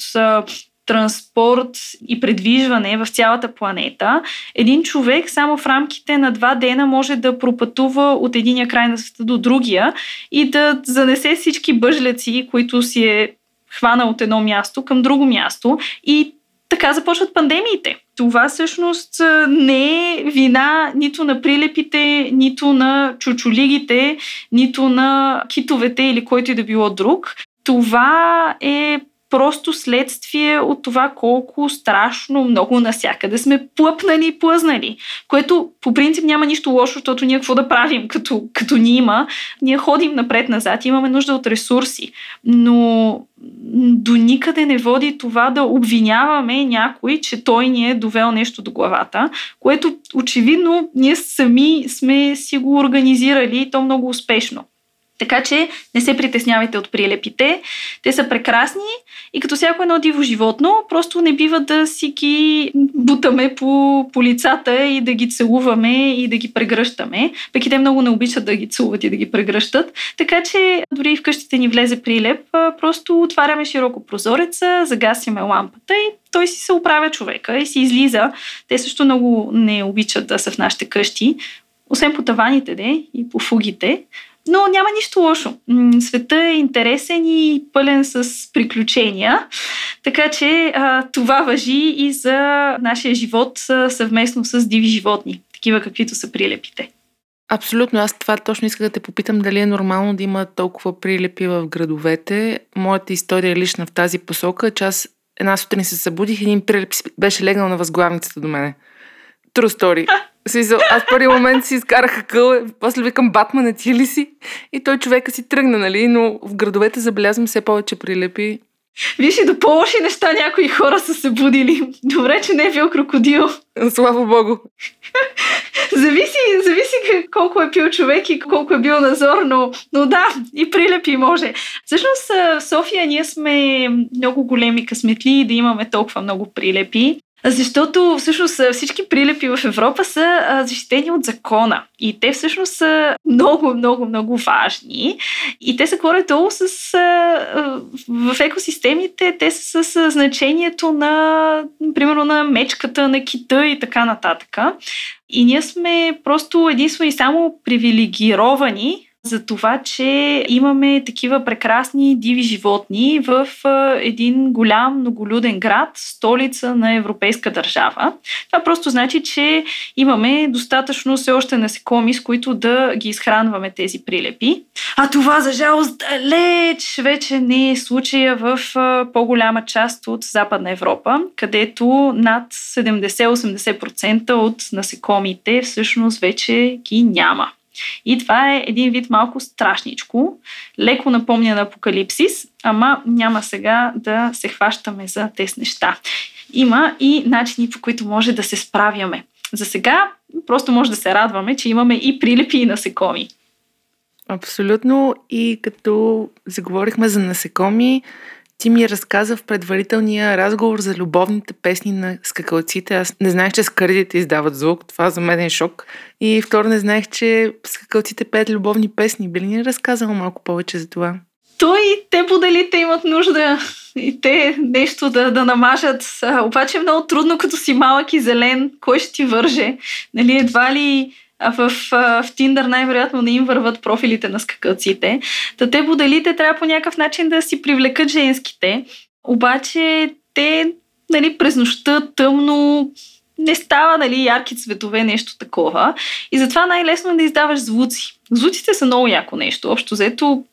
транспорт и предвижване в цялата планета, един човек само в рамките на два дена може да пропътува от единия край на света до другия и да занесе всички бъжляци, които си е хвана от едно място към друго място и така започват пандемиите. Това всъщност не е вина нито на прилепите, нито на чучулигите, нито на китовете или който и да било друг. Това е просто следствие от това колко страшно много насякъде сме плъпнали и плъзнали. Което по принцип няма нищо лошо, защото ние какво да правим, като, като ни има. Ние ходим напред-назад, имаме нужда от ресурси. Но до никъде не води това да обвиняваме някой, че той ни е довел нещо до главата, което очевидно ние сами сме си го организирали и то много успешно. Така че не се притеснявайте от прилепите. Те са прекрасни и като всяко едно диво животно, просто не бива да си ги бутаме по, по лицата и да ги целуваме и да ги прегръщаме. Пък и те много не обичат да ги целуват и да ги прегръщат. Така че дори и вкъщите ни влезе прилеп, просто отваряме широко прозореца, загасяме лампата и той си се оправя човека и си излиза. Те също много не обичат да са в нашите къщи, освен по таваните де, и по фугите. Но няма нищо лошо. Света е интересен и пълен с приключения. Така че а, това въжи и за нашия живот съвместно с диви животни, такива каквито са прилепите. Абсолютно. Аз това точно исках да те попитам дали е нормално да има толкова прилепи в градовете. Моята история е лична в тази посока, че аз една сутрин се събудих, един прилеп беше легнал на възглавницата до мене. True story. Смисъл, аз в първи момент си изкарах къл, после викам Батман, ти ли си? И той човека си тръгна, нали? Но в градовете забелязвам все повече прилепи. Виж и до по-лоши неща някои хора са се будили. Добре, че не е бил крокодил. Слава Богу. зависи, зависи колко е пил човек и колко е бил назор, но, но да, и прилепи може. Всъщност в София ние сме много големи късметли да имаме толкова много прилепи. Защото всъщност всички прилепи в Европа са защитени от закона. И те всъщност са много, много, много важни. И те са горе-долу с... В екосистемите те са с значението на, примерно, на мечката, на кита и така нататък. И ние сме просто единствено и само привилегировани за това, че имаме такива прекрасни диви животни в един голям, многолюден град, столица на европейска държава. Това просто значи, че имаме достатъчно все още насекоми, с които да ги изхранваме тези прилепи. А това, за жалост, далеч вече не е случая в по-голяма част от Западна Европа, където над 70-80% от насекомите всъщност вече ги няма. И това е един вид малко страшничко, леко напомня на апокалипсис, ама няма сега да се хващаме за тези неща. Има и начини, по които може да се справяме. За сега просто може да се радваме, че имаме и прилепи и насекоми. Абсолютно. И като заговорихме за насекоми, ти ми разказа в предварителния разговор за любовните песни на скакалците. Аз не знаех, че скърдите издават звук. Това за мен е шок. И второ не знаех, че скакалците пеят любовни песни. Би ли ни разказала малко повече за това? Той и те боделите имат нужда и те нещо да, да намажат. Обаче е много трудно, като си малък и зелен, кой ще ти върже. Нали, едва ли в, в, в Tinder най-вероятно не им върват профилите на скакалците. Та те моделите трябва по някакъв начин да си привлекат женските. Обаче те нали, през нощта тъмно не става нали, ярки цветове, нещо такова. И затова най-лесно е да издаваш звуци. Звуците са много яко нещо. Общо взето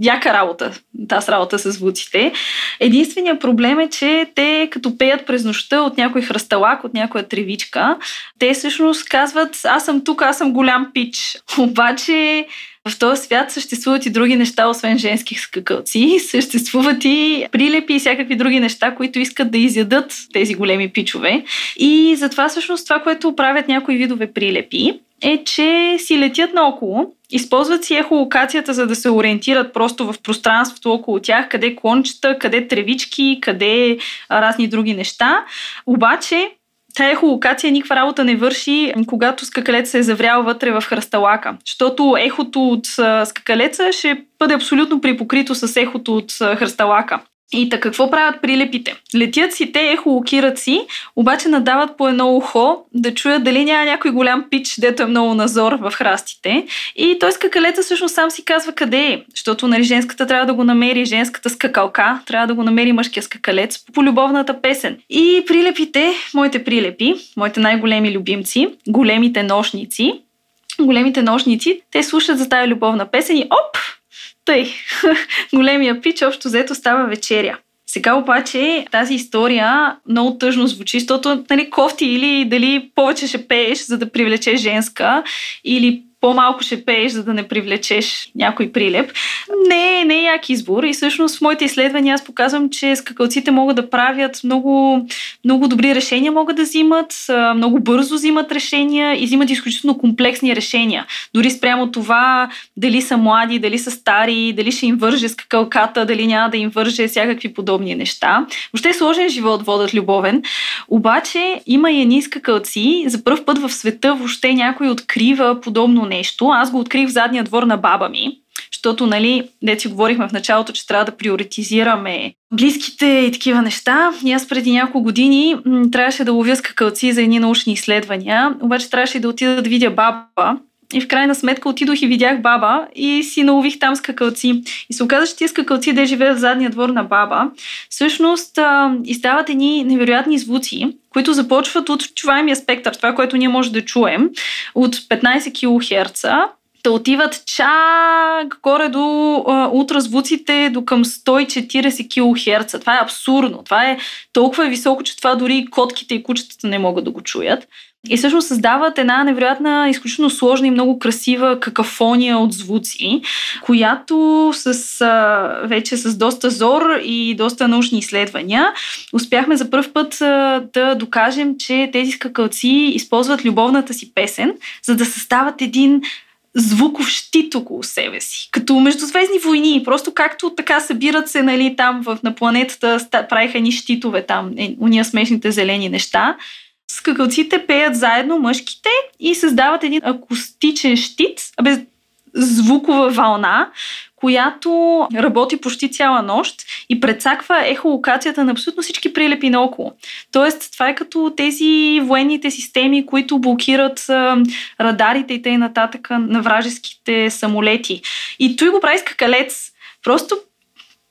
яка работа, тази работа с звуците. Единственият проблем е, че те като пеят през нощта от някой хръсталак, от някоя тревичка, те всъщност казват аз съм тук, аз съм голям пич. Обаче в този свят съществуват и други неща, освен женски скакалци. Съществуват и прилепи и всякакви други неща, които искат да изядат тези големи пичове. И затова всъщност това, което правят някои видове прилепи, е, че си летят наоколо, използват си ехолокацията, за да се ориентират просто в пространството около тях, къде клончета, къде тревички, къде разни други неща. Обаче тая ехолокация никаква работа не върши, когато скакалец се е заврял вътре в хръсталака. Защото ехото от скакалеца ще бъде абсолютно припокрито с ехото от хръсталака. И така, какво правят прилепите? Летят си те, ехолокират си, обаче надават по едно ухо да чуят дали няма някой голям пич, дето е много назор в храстите. И той скакалеца всъщност сам си казва къде е, защото нали, женската трябва да го намери, женската скакалка, трябва да го намери мъжкия скакалец по любовната песен. И прилепите, моите прилепи, моите най-големи любимци, големите нощници, големите нощници, те слушат за тая любовна песен и оп, тъй, големия пич общо взето става вечеря. Сега обаче тази история много тъжно звучи, защото нали, кофти или дали повече ще пееш, за да привлечеш женска, или по-малко ще пееш, за да не привлечеш някой прилеп. Не, не е як избор. И всъщност в моите изследвания аз показвам, че скакалците могат да правят много, много добри решения, могат да взимат, много бързо взимат решения и взимат изключително комплексни решения. Дори спрямо това дали са млади, дали са стари, дали ще им върже скакалката, дали няма да им върже всякакви подобни неща. Въобще е сложен живот водят любовен. Обаче има и едни скакалци. За първ път в света въобще някой открива подобно нещо. Аз го открих в задния двор на баба ми, защото, нали, де си говорихме в началото, че трябва да приоритизираме близките и такива неща. И аз преди няколко години м- трябваше да ловя скакалци за едни научни изследвания, обаче трябваше да отида да видя баба, и в крайна сметка отидох и видях баба и си налових там скакалци. И се оказа, че тези скакалци, да живеят в задния двор на баба, всъщност а, издават едни невероятни звуци, които започват от чуваемия спектър, това, което ние може да чуем, от 15 кГц да отиват чак горе до а, ултразвуците до към 140 кГц. Това е абсурдно. Това е толкова високо, че това дори котките и кучетата не могат да го чуят. И всъщност създават една невероятна, изключително сложна и много красива какафония от звуци, която с, а, вече с доста зор и доста научни изследвания успяхме за първ път а, да докажем, че тези скакалци използват любовната си песен, за да състават един звуков щит около себе си. Като междузвездни войни. Просто както така събират се нали, там в, на планетата, правиха ни щитове там, е, уния смешните зелени неща. Скакалците пеят заедно мъжките и създават един акустичен щит, без звукова вълна, която работи почти цяла нощ и прецаква ехолокацията на абсолютно всички прилепи наоколо. Тоест, това е като тези военните системи, които блокират а, радарите и т.н. на вражеските самолети. И той го прави с какалец. Просто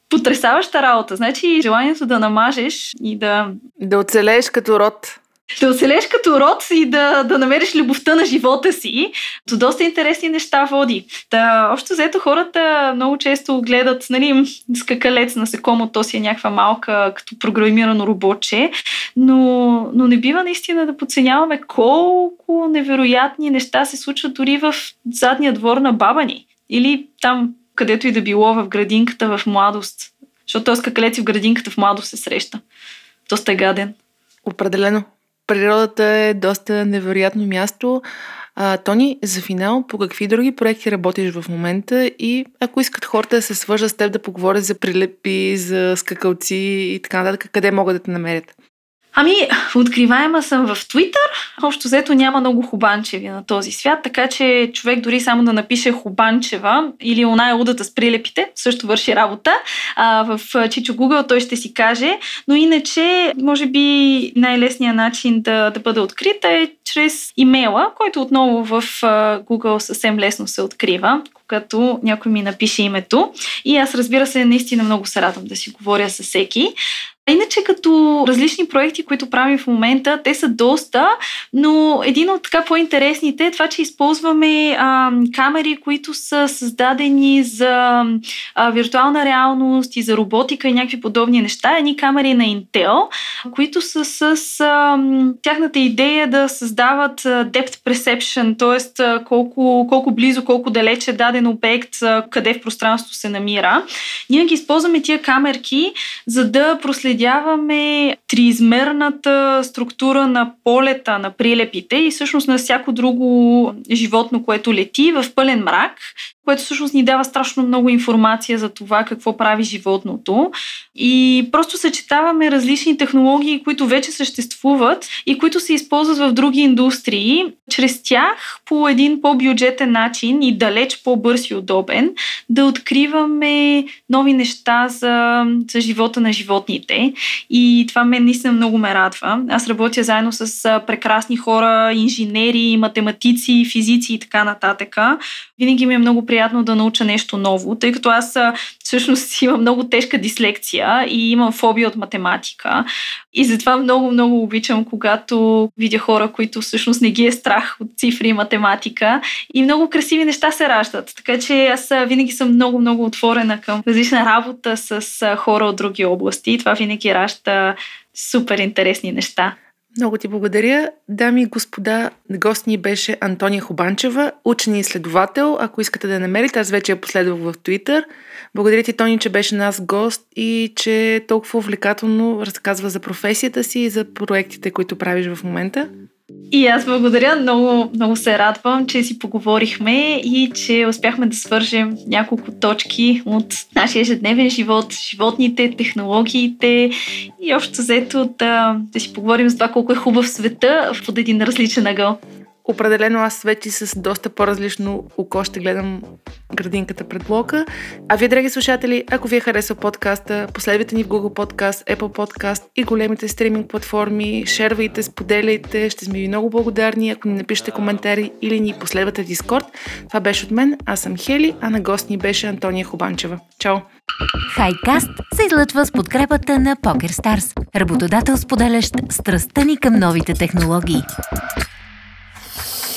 потрясаваща работа. Значи, желанието да намажеш и да... Да оцелееш като род да оцелеш като род и да, да намериш любовта на живота си, до доста интересни неща води. Та, общо взето хората много често гледат нали, скакалец насекомо, то си е някаква малка като програмирано роботче, но, но не бива наистина да подценяваме колко невероятни неща се случват дори в задния двор на баба ни. Или там, където и да било в градинката в младост. Защото този скакалец в градинката в младост се среща. Доста е гаден. Определено природата е доста невероятно място. А, Тони, за финал, по какви други проекти работиш в момента и ако искат хората да се свържат с теб да поговорят за прилепи, за скакалци и така нататък, къде могат да те намерят? Ами, откриваема съм в Twitter. Общо взето няма много хубанчеви на този свят, така че човек дори само да напише хубанчева или оная удата с прилепите, също върши работа. А, в Чичо Google той ще си каже, но иначе, може би най-лесният начин да, да бъде открита е чрез имейла, който отново в Google съвсем лесно се открива, когато някой ми напише името. И аз разбира се, наистина много се радвам да си говоря с всеки. Иначе като различни проекти, които правим в момента, те са доста, но един от така по-интересните е това, че използваме а, камери, които са създадени за а, виртуална реалност и за роботика и някакви подобни неща. Едни камери на Intel, които са с а, тяхната идея да създават depth perception, т.е. Колко, колко близо, колко далече даден обект, къде в пространството се намира. Ние ги използваме тия камерки, за да проследим проследяваме триизмерната структура на полета на прилепите и всъщност на всяко друго животно, което лети в пълен мрак което всъщност ни дава страшно много информация за това какво прави животното. И просто съчетаваме различни технологии, които вече съществуват и които се използват в други индустрии. Чрез тях по един по-бюджетен начин и далеч по-бърз и удобен да откриваме нови неща за, за живота на животните. И това мен наистина много ме радва. Аз работя заедно с прекрасни хора, инженери, математици, физици и така нататък. Винаги ми е много приятно да науча нещо ново, тъй като аз всъщност имам много тежка дислекция и имам фобия от математика. И затова много, много обичам, когато видя хора, които всъщност не ги е страх от цифри и математика. И много красиви неща се раждат. Така че аз винаги съм много, много отворена към различна работа с хора от други области. И това винаги ражда супер интересни неща. Много ти благодаря. Дами и господа, гост ни беше Антония Хубанчева, учен и изследовател. Ако искате да я намерите, аз вече я последвах в Твитър. Благодаря ти, Тони, че беше нас гост и че толкова увлекателно разказва за професията си и за проектите, които правиш в момента. И аз благодаря. Много, много се радвам, че си поговорихме и че успяхме да свържем няколко точки от нашия ежедневен живот, животните, технологиите и общо взето да, да си поговорим за това колко е хубав света под един различен ъгъл. Определено аз вече с доста по-различно око ще гледам градинката пред блока. А вие, драги слушатели, ако ви е харесал подкаста, последвайте ни в Google Podcast, Apple Podcast и големите стриминг платформи, шервайте, споделяйте, ще сме ви много благодарни, ако ни напишете коментари или ни последвате в Discord. Това беше от мен, аз съм Хели, а на гост ни беше Антония Хубанчева. Чао! Хайкаст се излъчва с подкрепата на PokerStars, работодател споделящ страстта ни към новите технологии.